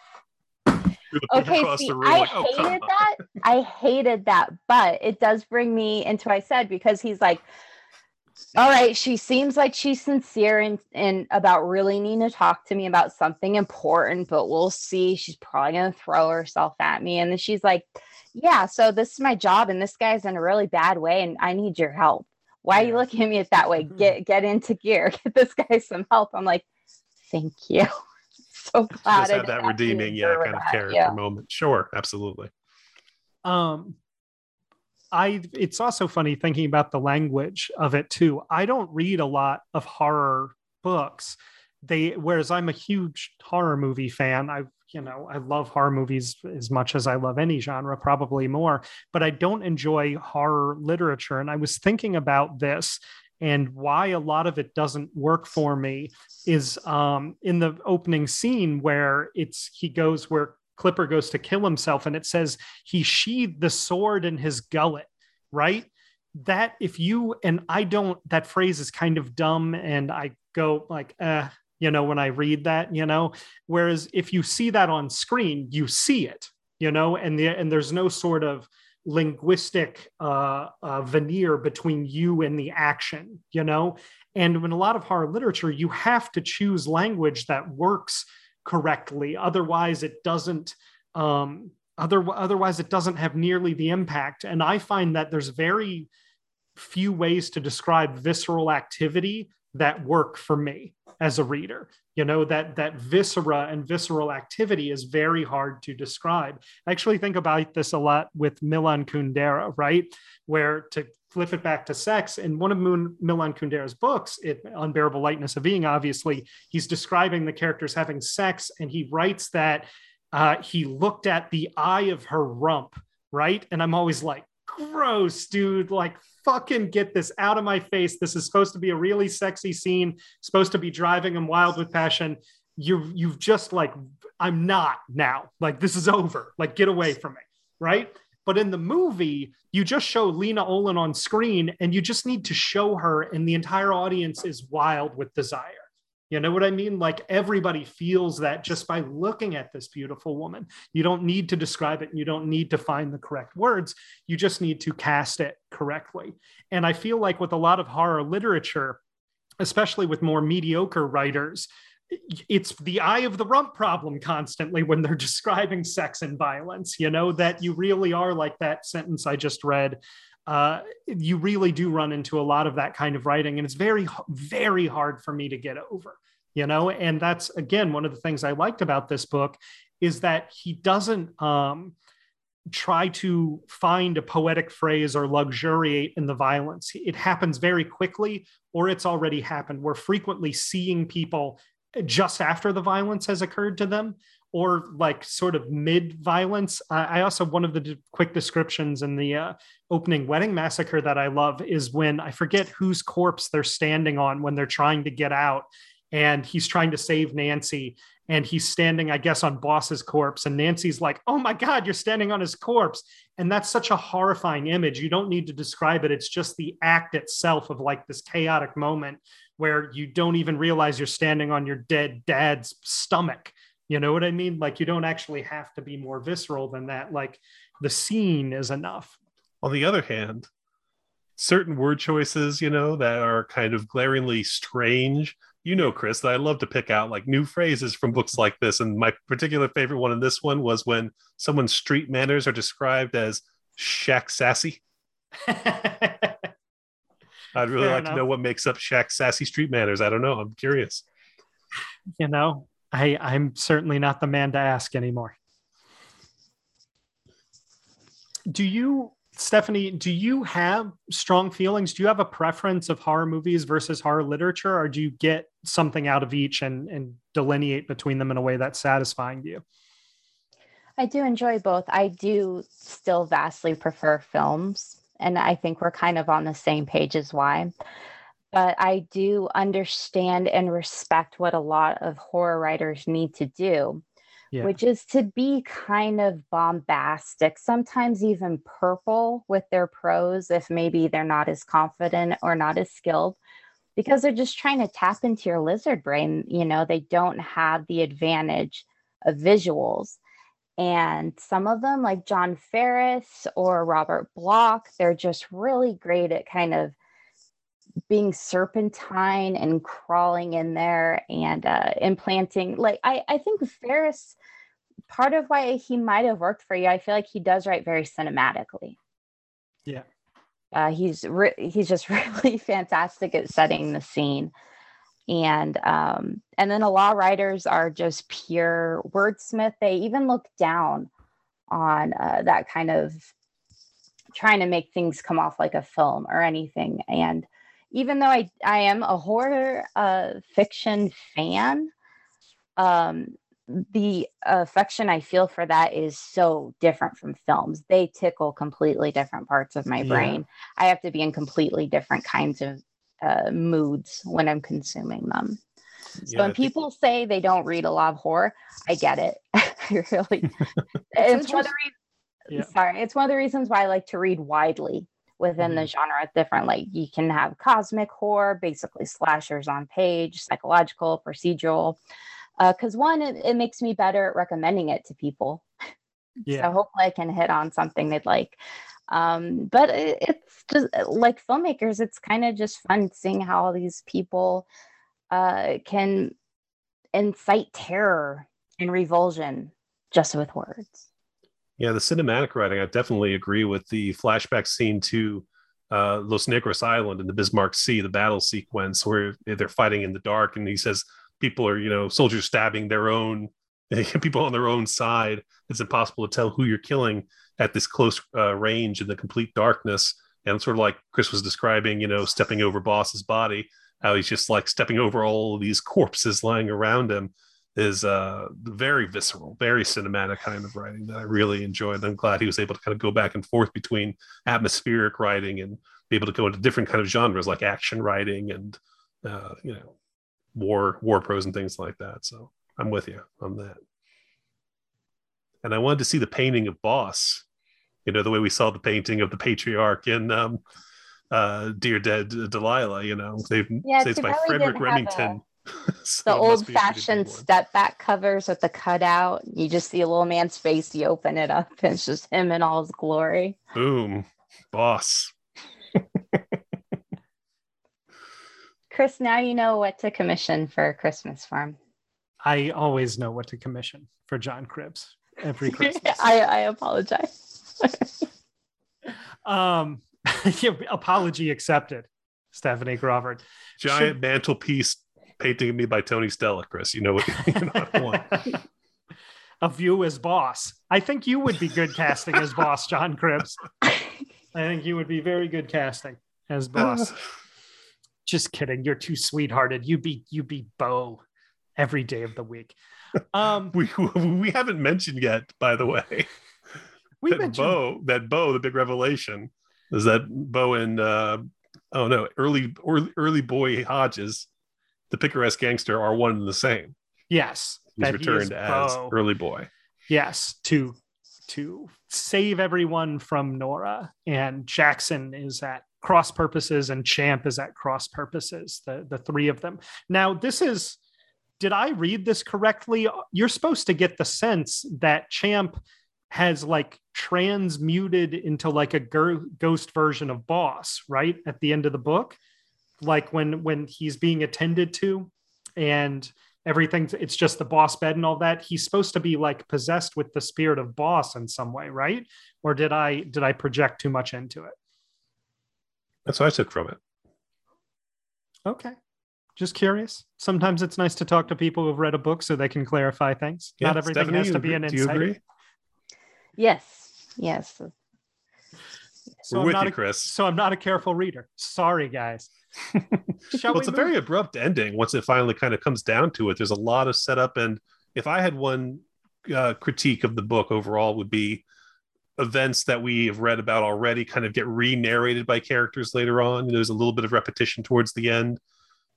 Okay, see, I like, oh, hated that. I hated that, but it does bring me into what I said because he's like, all right, she seems like she's sincere and, and about really needing to talk to me about something important, but we'll see. She's probably gonna throw herself at me. And then she's like, Yeah, so this is my job, and this guy's in a really bad way, and I need your help. Why are you looking at me that way? Get get into gear, (laughs) get this guy some help. I'm like, thank you. So (laughs) glad Just had that redeeming, yeah, kind of that. character Yeah. moment. Sure, absolutely. um I it's also funny thinking about the language of it too. I don't read a lot of horror books. They whereas I'm a huge horror movie fan. I you know, I love horror movies as much as I love any genre, probably more, but I don't enjoy horror literature and I was thinking about this and why a lot of it doesn't work for me is um in the opening scene where it's he goes where Clipper goes to kill himself and it says he sheathed the sword in his gullet, right? That if you and I don't, that phrase is kind of dumb, and I go like, uh, you know, when I read that, you know. Whereas if you see that on screen, you see it, you know, and the and there's no sort of linguistic uh, uh, veneer between you and the action, you know. And in a lot of horror literature, you have to choose language that works correctly. Otherwise, it doesn't. Um, other, otherwise, it doesn't have nearly the impact. And I find that there's very few ways to describe visceral activity that work for me as a reader. You know that that viscera and visceral activity is very hard to describe. I actually think about this a lot with Milan Kundera, right? Where to flip it back to sex in one of Moon, Milan Kundera's books, it, Unbearable Lightness of Being, obviously, he's describing the characters having sex, and he writes that uh, he looked at the eye of her rump, right? And I'm always like, gross, dude. Like, fucking get this out of my face. This is supposed to be a really sexy scene, supposed to be driving him wild with passion. You've you've just like, I'm not now. Like, this is over. Like, get away from me, right? But in the movie, you just show Lena Olin on screen and you just need to show her, and the entire audience is wild with desire. You know what I mean? Like everybody feels that just by looking at this beautiful woman. You don't need to describe it you don't need to find the correct words. You just need to cast it correctly. And I feel like with a lot of horror literature, especially with more mediocre writers, it's the eye of the rump problem constantly when they're (laughs) describing sex and violence, you know, that you really are like that sentence I just read. Uh, you really do run into a lot of that kind of writing, and it's very, very hard for me to get over, you know. And that's again one of the things I liked about this book is that he doesn't um, try to find a poetic phrase or luxuriate in the violence. It happens very quickly, or it's already happened. We're frequently seeing people just after the violence has occurred to them or like sort of mid violence. I also, one of the quick descriptions in the uh, opening wedding massacre that I love is when I forget whose corpse they're standing on when they're trying to get out. And he's trying to save Nancy. And he's standing, I guess, on Boss's corpse. And Nancy's like, oh my God, you're standing on his corpse. And that's such a horrifying image. You don't need to describe it. It's just the act itself of like this chaotic moment where you don't even realize you're standing on your dead dad's stomach. You know what I mean? Like you don't actually have to be more visceral than that. Like the scene is enough. On the other hand, certain word choices, you know, that are kind of glaringly strange. You know, Chris, that I love to pick out like new phrases from books like this. And my particular favorite one in this one was when someone's street manners are described as shack sassy. (laughs) I'd really Fair like to know what makes up Shaq's sassy street manners. I don't know. I'm curious. You know, I I'm certainly not the man to ask anymore. Do you, Stephanie? Do you have strong feelings? Do you have a preference of horror movies versus horror literature, or do you get something out of each and and delineate between them in a way that's satisfying to you? I do enjoy both. I do still vastly prefer films, and I think we're kind of on the same page as why. But I do understand and respect what a lot of horror writers need to do, Yeah. which is to be kind of bombastic, sometimes even purple with their prose if maybe they're not as confident or not as skilled. Because they're just trying to tap into your lizard brain. You know, they don't have the advantage of visuals. And some of them, like John Farris or Robert Bloch, they're just really great at kind of being serpentine and crawling in there and uh, implanting. Like, I, I think Farris, part of why he might have worked for you, I feel like he does write very cinematically. Yeah. Uh, he's re- he's just (laughs) really fantastic at setting the scene and um, and then a lot of writers are just pure wordsmith they even look down on uh, that kind of trying to make things come off like a film or anything and even though i i am a horror uh, fiction fan um, the affection i feel for that is so different from films they tickle completely different parts of my Yeah. brain i have to be in completely different kinds of uh, moods when i'm consuming them so Yeah, when think- people say they don't read a lot of horror, I get it. (laughs) I really, (laughs) it's one of the Yeah. reasons. Sorry, it's one of the reasons why I like to read widely within the genre. Different. Like you can have cosmic horror, basically slashers on page, psychological, procedural. Because one, it, it makes me better at recommending it to people. Yeah. So hopefully I can hit on something they'd like. Um, but it, it's just like filmmakers, it's kind of just fun seeing how these people uh, can incite terror and revulsion just with words. Yeah, the cinematic writing, I definitely agree with the flashback scene to uh, Los Negros Island and the Bismarck Sea, the battle sequence where they're fighting in the dark, and he says people are, you know, soldiers stabbing their own (laughs) people on their own side. It's impossible to tell who you're killing at this close uh, range in the complete darkness. And sort of like Chris was describing, you know, stepping over Boss's body, how he's just like stepping over all these corpses lying around him is uh very visceral, very cinematic kind of writing that I really enjoyed. I'm glad he was able to kind of go back and forth between atmospheric writing and be able to go into different kind of genres like action writing and uh, you know war war prose and things like that. So I'm with you on that. And I wanted to see the painting of Boss, you know, the way we saw the painting of the patriarch in um, uh, Dear Dead Delilah. You know, they've Yeah, it's by Frederic Remington. (laughs) So The old be a pretty fashioned step back covers with the cutout. You just see a little man's face, you open it up, and it's just him in all his glory. Boom, boss. (laughs) Chris, now you know what to commission for Christmas farm. I always know what to commission for John Cribbs every (laughs) Christmas. I, I apologize. um, yeah, apology accepted, Stephanie Crawford. Giant mantelpiece painting of me by Tony Stella, Chris. You know what (laughs) you know what I want. (laughs) A view as boss. I think you would be good casting as boss, John Cribbs. I think you would be very good casting as boss. (sighs) Just kidding. You're too sweethearted. You be you be Bo every day of the week. Um, (laughs) we we haven't mentioned yet, by the way. we that mentioned Bo, that Bo, the big revelation is that Bo and uh, oh no, early early, early boy Hodges, the picaresque gangster, are one and the same. yes. He's that he returned as Bo. early boy. yes to to save everyone from nora and jackson is at cross purposes and champ is at cross purposes the the three of them now this is did i read this correctly you're supposed to get the sense that champ has like transmuted into like a gir- ghost version of boss right at the end of the book like when when he's being attended to and everything it's just the boss bed and all that he's supposed to be like possessed with the spirit of boss in some way right or did i did i project too much into it That's what I took from it. Okay. Just curious. Sometimes it's nice to talk to people who've read a book so they can clarify things. Yeah, Not everything Stephanie, has to be an agree- Do you agree? Yes, yes. So We're I'm with not you, a- Chris. So I'm not a careful reader. Sorry, guys. Shall well, we it's a very abrupt ending once it finally kind of comes down to it. There's a lot of setup, and if I had one uh, critique of the book overall, would be events that we have read about already kind of get re-narrated by characters later on. There's a little bit of repetition towards the end,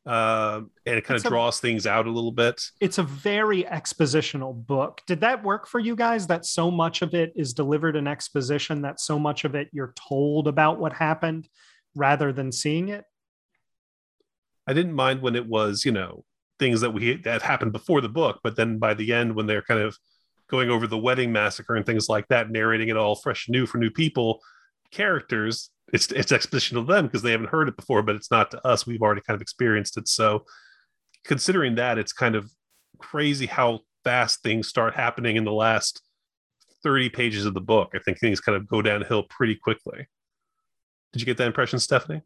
uh, and it kind It's of a- draws things out a little bit. it's a very expositional book. Did that work for you guys? That so much of it is delivered in exposition, that so much of it you're told about what happened rather than seeing it? I didn't mind when it was, you know, things that we that happened before the book, but then by the end, when they're kind of going over the wedding massacre and things like that, narrating it all fresh and new for new people, characters, it's it's exposition to them because they haven't heard it before, but it's not to us. We've already kind of experienced it. So considering that, it's kind of crazy how fast things start happening in the last 30 pages of the book. I think things kind of go downhill pretty quickly. Did you get that impression, Stephanie?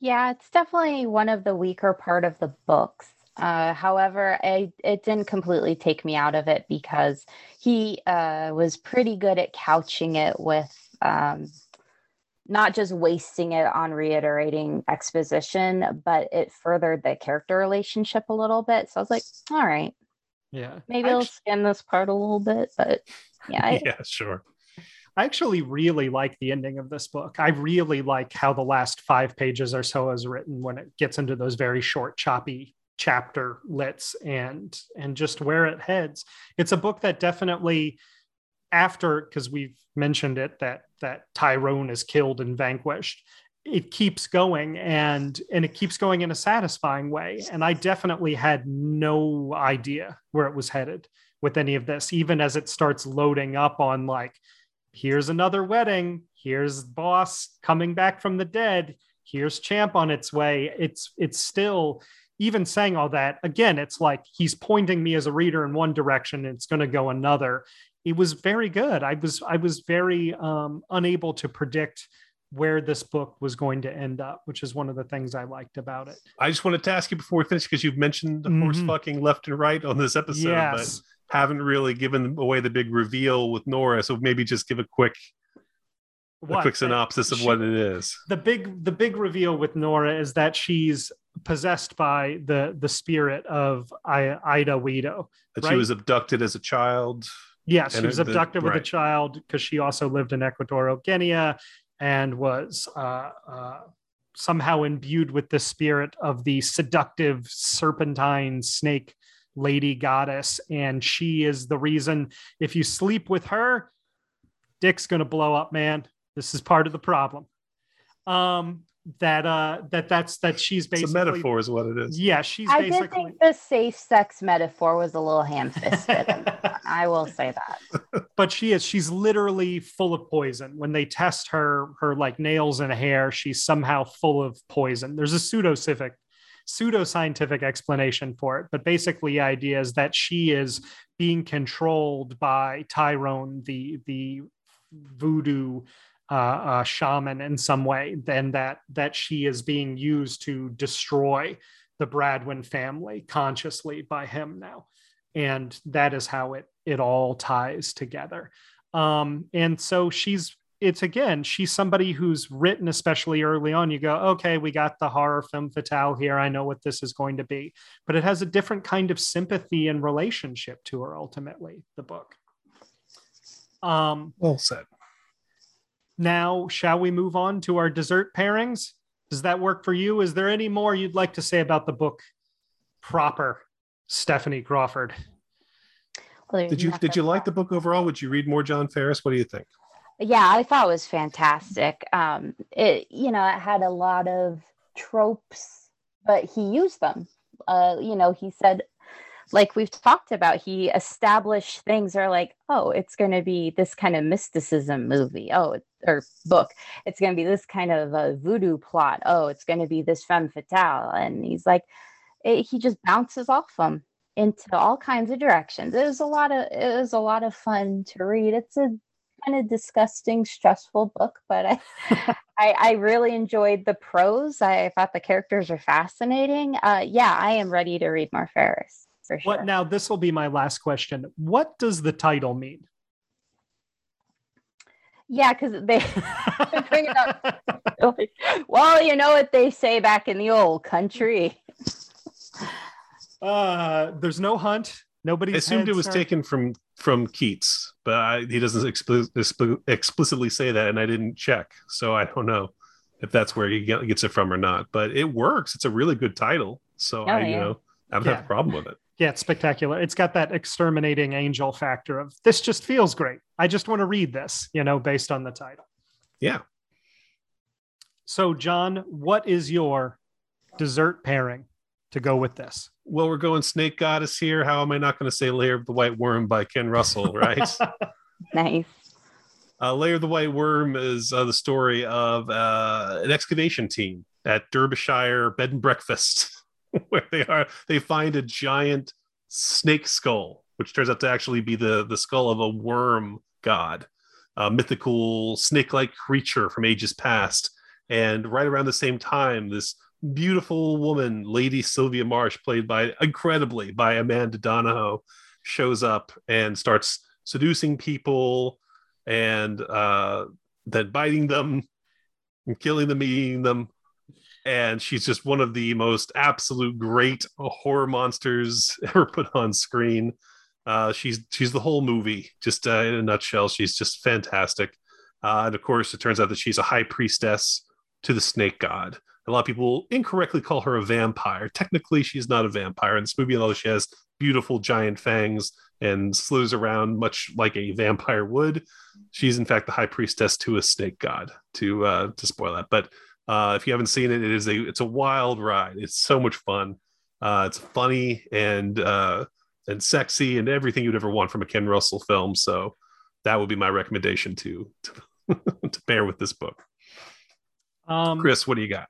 Yeah, it's definitely one of the weaker part of the books. Uh, however, I, it didn't completely take me out of it because he uh, was pretty good at couching it with um, not just wasting it on reiterating exposition, but it furthered the character relationship a little bit. So I was like, all right, Yeah. maybe I'll skim this part a little bit. But yeah, I, (laughs) yeah, sure. I actually really like the ending of this book. I really like how the last five pages or so is written when it gets into those very short, choppy chapter lits and and just where it heads. It's a book that definitely after because we've mentioned it that that Tyrone is killed and vanquished. It keeps going and and it keeps going in a satisfying way. And I definitely had no idea where it was headed with any of this, even as it starts loading up on like here's another wedding. Here's boss coming back from the dead. Here's champ on its way. It's it's still even saying all that again it's like he's pointing me as a reader in one direction and it's going to go another. It was very good. I was i was very um, unable to predict where this book was going to end up which is one of the things i liked about it. I just wanted to ask you before we finish because you've mentioned the horse Mhm. fucking left and right on this episode, but yes haven't really given away the big reveal with Nora. So maybe just give a quick a quick synopsis of she- what it is. the big the big reveal with Nora is that she's possessed by the the spirit of I, Ida Weedo. That she was abducted as a child. Yes, she was it- the- abducted with a child because she also lived in Equatorial Guinea and was uh, uh, somehow imbued with the spirit of the seductive serpentine snake lady goddess. And she is the reason if you sleep with her, dick's going to blow up, man. This is part of the problem. Um, that uh that that's that she's It's a basically metaphor, is what it is. yeah she's I did basically think the safe sex metaphor was a little ham-fisted. (laughs) I will say that. but she is she's literally full of poison when they test her her like nails and hair she's somehow full of poison there's a pseudoscientific pseudoscientific explanation for it but basically the idea is that she is being controlled by tyrone the the voodoo uh, uh, shaman in some way then that that she is being used to destroy the bradwin family consciously by him now. And that is how it it all ties together. Um and so she's it's again she's somebody who's written especially early on you go okay we got the horror film fatale here i know what this is going to be but it has a different kind of sympathy and relationship to her ultimately the book um Well said. now shall we move on to our dessert pairings does that work for you is there any more you'd like to say about the book proper stephanie crawford Well, Did you did you like the book overall? Would you read more John Farris? What do you think? Yeah i thought it was fantastic. Um it you know it had a lot of tropes but he used them. Uh you know he said like we've talked about he established things are like oh it's going to be this kind of mysticism movie. Oh or book. It's going to be this kind of a voodoo plot. Oh it's going to be this femme fatale. And he's like it, he just bounces off them into all kinds of directions. It was a lot of it was a lot of fun to read. It's a kind of disgusting, stressful book, but I (laughs) (laughs) I, I really enjoyed the prose. I thought the characters are fascinating. Uh, yeah, I am ready to read more Farris for sure. What now? This will be my last question. What does the title mean? Yeah, because (laughs) they bring it up. well, you know what they say back in the old country. Uh, there's no hunt. Nobody assumed it was are... taken from from Keats, but I, he doesn't expli- explicitly say that, and I didn't check, so I don't know if that's where he gets it from or not. But it works. It's a really good title, so oh, I, you know, I don't yeah. have a problem with it. Yeah, it's spectacular. It's got that exterminating angel factor of this just feels great. I just want to read this, you know, based on the title. Yeah. So, John, what is your dessert pairing to go with this? Well, we're going Snake Goddess here. How am I not going to say Lair of the White Worm by Ken Russell, right? (laughs) nice. Uh, Lair of the White Worm is uh, the story of uh, an excavation team at Derbyshire Bed and Breakfast (laughs) where they are they find a giant snake skull, which turns out to actually be the the skull of a worm god, a mythical snake-like creature from ages past. And right around the same time, this beautiful woman, Lady Sylvia Marsh, played by incredibly by Amanda Donohoe, shows up and starts seducing people and uh, then biting them and killing them, eating them and she's just one of the most absolute great horror monsters (laughs) ever put on screen. Uh, she's she's the whole movie, just uh, in a nutshell. She's just fantastic, uh, and of course, it turns out that she's a high priestess to the snake god. A lot of people incorrectly call her a vampire. Technically, she's not a vampire in this movie, although she has beautiful giant fangs and slithers around much like a vampire would. She's in fact the high priestess to a snake god. To uh, to spoil that, but uh, if you haven't seen it, it is a it's a wild ride. It's so much fun. Uh, it's funny and uh, and sexy and everything you'd ever want from a Ken Russell film. So that would be my recommendation to (laughs) to, to pair with this book. Um, Chris, what do you got?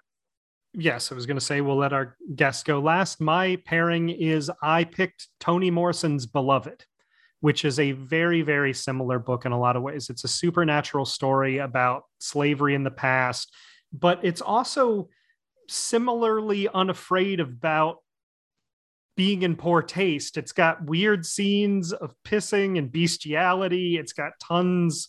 Yes, I was going to say we'll let our guests go last. My pairing is I picked Toni Morrison's Beloved, which is a very, very similar book in a lot of ways. It's a supernatural story about slavery in the past but it's also similarly unafraid about being in poor taste. It's got weird scenes of pissing and bestiality. It's got tons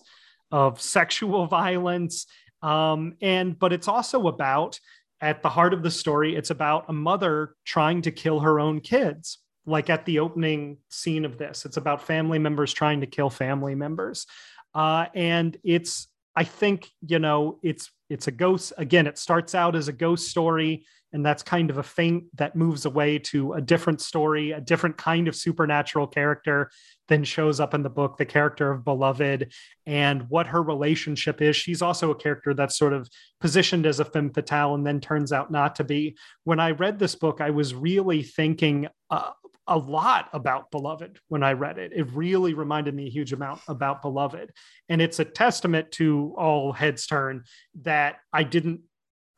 of sexual (laughs) violence. Um, and but it's also about at the heart of the story, it's about a mother trying to kill her own kids. Like at the opening scene of this, it's about family members trying to kill family members. Uh, and it's, I think, you know, it's it's a ghost again it starts out as a ghost story and that's kind of a feint that moves away to a different story a different kind of supernatural character then shows up in the book the character of beloved and what her relationship is she's also a character that's sort of positioned as a femme fatale and then turns out not to be when i read this book i was really thinking uh, a lot about Beloved when I read it. It really reminded me a huge amount about Beloved. And it's a testament to all heads turn that I didn't,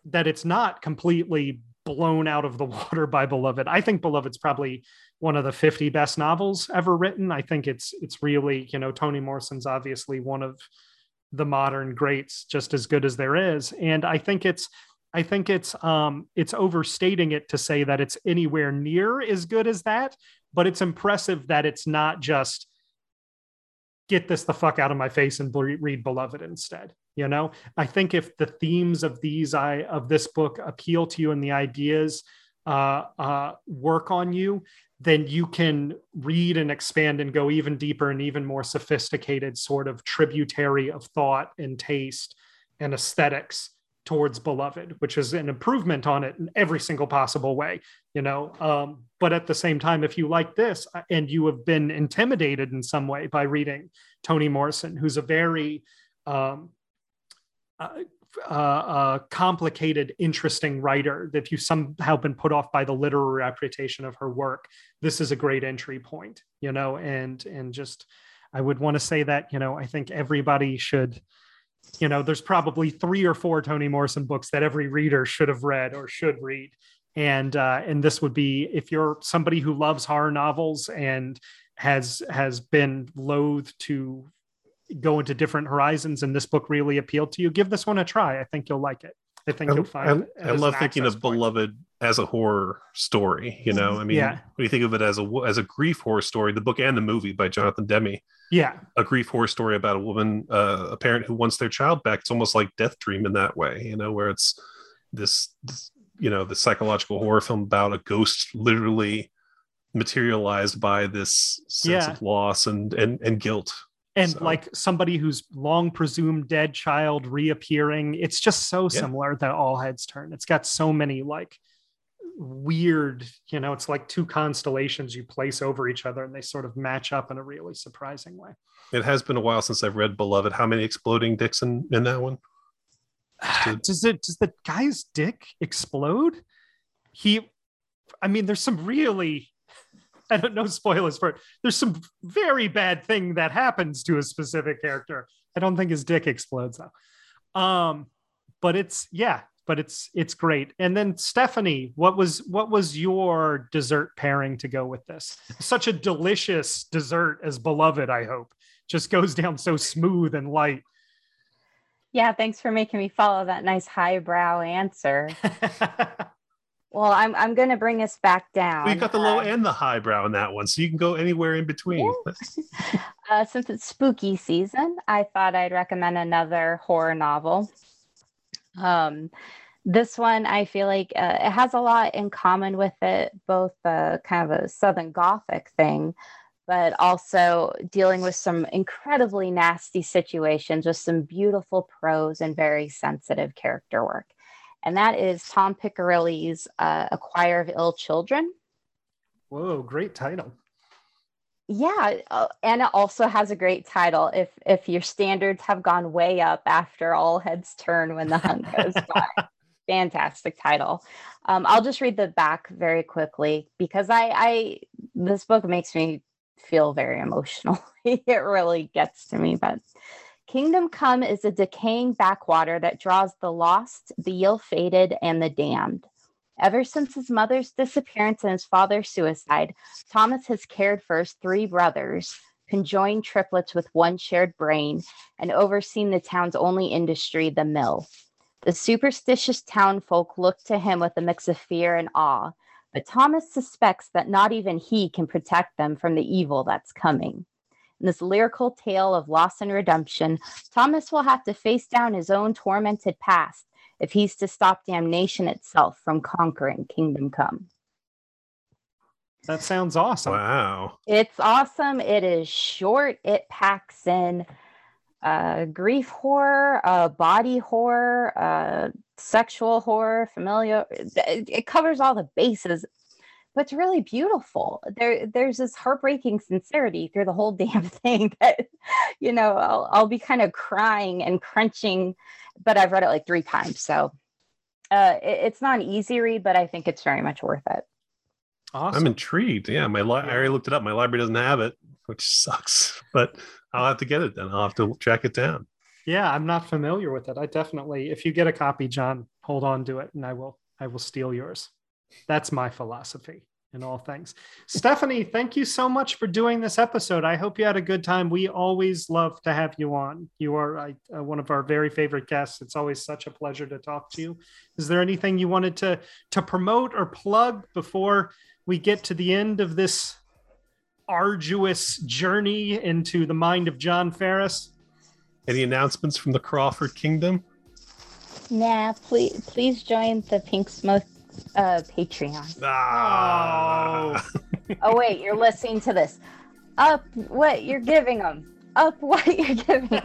that it's not completely blown out of the (laughs) water by Beloved. I think Beloved's probably one of the 50 best novels ever written. I think it's it's really, you know, Toni Morrison's obviously one of the modern greats, just as good as there is. And I think it's I think it's um, it's overstating it to say that it's anywhere near as good as that, but it's impressive that it's not just get this the fuck out of my face and read Beloved instead. You know, I think if the themes of these I of this book appeal to you and the ideas uh, uh, work on you, then you can read and expand and go even deeper and even more sophisticated sort of tributary of thought and taste and aesthetics towards beloved which is an improvement on it in every single possible way you know? Um, but at the same time if you like this uh, and you have been intimidated in some way by reading toni morrison who's a very um, uh, uh, uh, complicated interesting writer that you somehow been put off by the literary reputation of her work this is a great entry point you know and and just i would want to say that you know i think everybody should you know, there's probably three or four Toni Morrison books that every reader should have read or should read. And uh, and this would be if you're somebody who loves horror novels and has has been loath to go into different horizons and this book really appealed to you, give this one a try. I think you'll like it. I think I, you'll find. I, I love thinking of point. Beloved as a horror story. You know, I mean, yeah. when you think of it as a as a grief horror story, the book and the movie by Jonathan Demme. Yeah, a grief horror story about a woman, uh, a parent who wants their child back. It's almost like Death Dream in that way. You know, where it's this, this you know, the psychological horror film about a ghost literally materialized by this sense yeah. of loss and and and guilt and so. like somebody who's long presumed dead child reappearing it's just so yeah. similar that all heads turn it's got so many like weird you know it's like two constellations you place over each other and they sort of match up in a really surprising way it has been a while since i've read beloved how many exploding dicks in, in that one (sighs) does it does the guy's dick explode he i mean there's some really I don't know spoilers for it. There's some very bad thing that happens to a specific character. I don't think his dick explodes though. Um, but it's yeah, but it's it's great. And then Stephanie, what was what was your dessert pairing to go with this? Such a delicious dessert as beloved, I hope. Just goes down so smooth and light. Yeah, thanks for making me follow that nice highbrow answer. (laughs) Well, I'm I'm going to bring us back down. We got the low uh, and the high brow in that one, so you can go anywhere in between. Yeah. (laughs) uh, since it's spooky season, I thought I'd recommend another horror novel. Um, this one I feel like uh, it has a lot in common with it, both uh, kind of a Southern Gothic thing, but also dealing with some incredibly nasty situations with some beautiful prose and very sensitive character work and that is Tom Piccirilli's uh, A Choir of Ill Children. Whoa, great title. Yeah, uh, and it also has a great title. If if your standards have gone way up after all heads turn when the hunt goes by, (laughs) fantastic title. Um, I'll just read the back very quickly because I, I this book makes me feel very emotional. (laughs) it really gets to me, but Kingdom Come is a decaying backwater that draws the lost, the ill fated, and the damned. Ever since his mother's disappearance and his father's suicide, Thomas has cared for his three brothers, conjoined triplets with one shared brain, and overseen the town's only industry, the mill. The superstitious townfolk look to him with a mix of fear and awe, but Thomas suspects that not even he can protect them from the evil that's coming. In this lyrical tale of loss and redemption, Thomas will have to face down his own tormented past if he's to stop damnation itself from conquering Kingdom Come. That sounds awesome. Wow. It's awesome. It is short. It packs in uh, grief horror, uh, body horror, uh, sexual horror, familiar. It, it covers all the bases but it's really beautiful. There, there's this heartbreaking sincerity through the whole (laughs) damn thing that, you know, I'll, I'll be kind of crying and crunching, but I've read it like three times. So uh, it, it's not an easy read, but I think it's very much worth it. Awesome. I'm intrigued. Yeah, my li- I already looked it up. My library doesn't have it, which (laughs) sucks. But I'll have to get it then. I'll have to track it down. Yeah, I'm not familiar with it. I definitely, if you get a copy, John, hold on to it, and I will. I will steal yours. That's my philosophy in all things. Stephanie, thank you so much for doing this episode. I hope you had a good time. We always love to have you on. You are uh, one of our very favorite guests. It's always such a pleasure to talk to you. Is there anything you wanted to to promote or plug before we get to the end of this arduous journey into the mind of John Farris? Any announcements from the Crawford Kingdom? Nah, please please join the Pink Smoke uh, Patreon. Ah. Oh. oh wait, you're listening to this. Up what you're giving them. Up what you're giving. (laughs)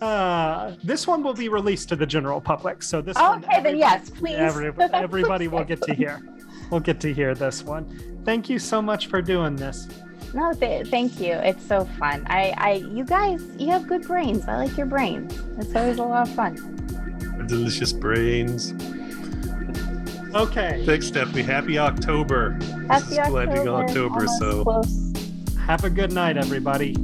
uh, this one will be released to the general public. So this okay, one, then yes, please. Every, everybody will get to hear. We'll get to hear this one. Thank you so much for doing this. No, th- thank you. It's so fun. I, I, you guys, you have good brains. I like your brains. It's always a lot of fun delicious brains. Okay. Thanks, Stephanie. Happy October. Happy October. October, so. Have a good night, everybody.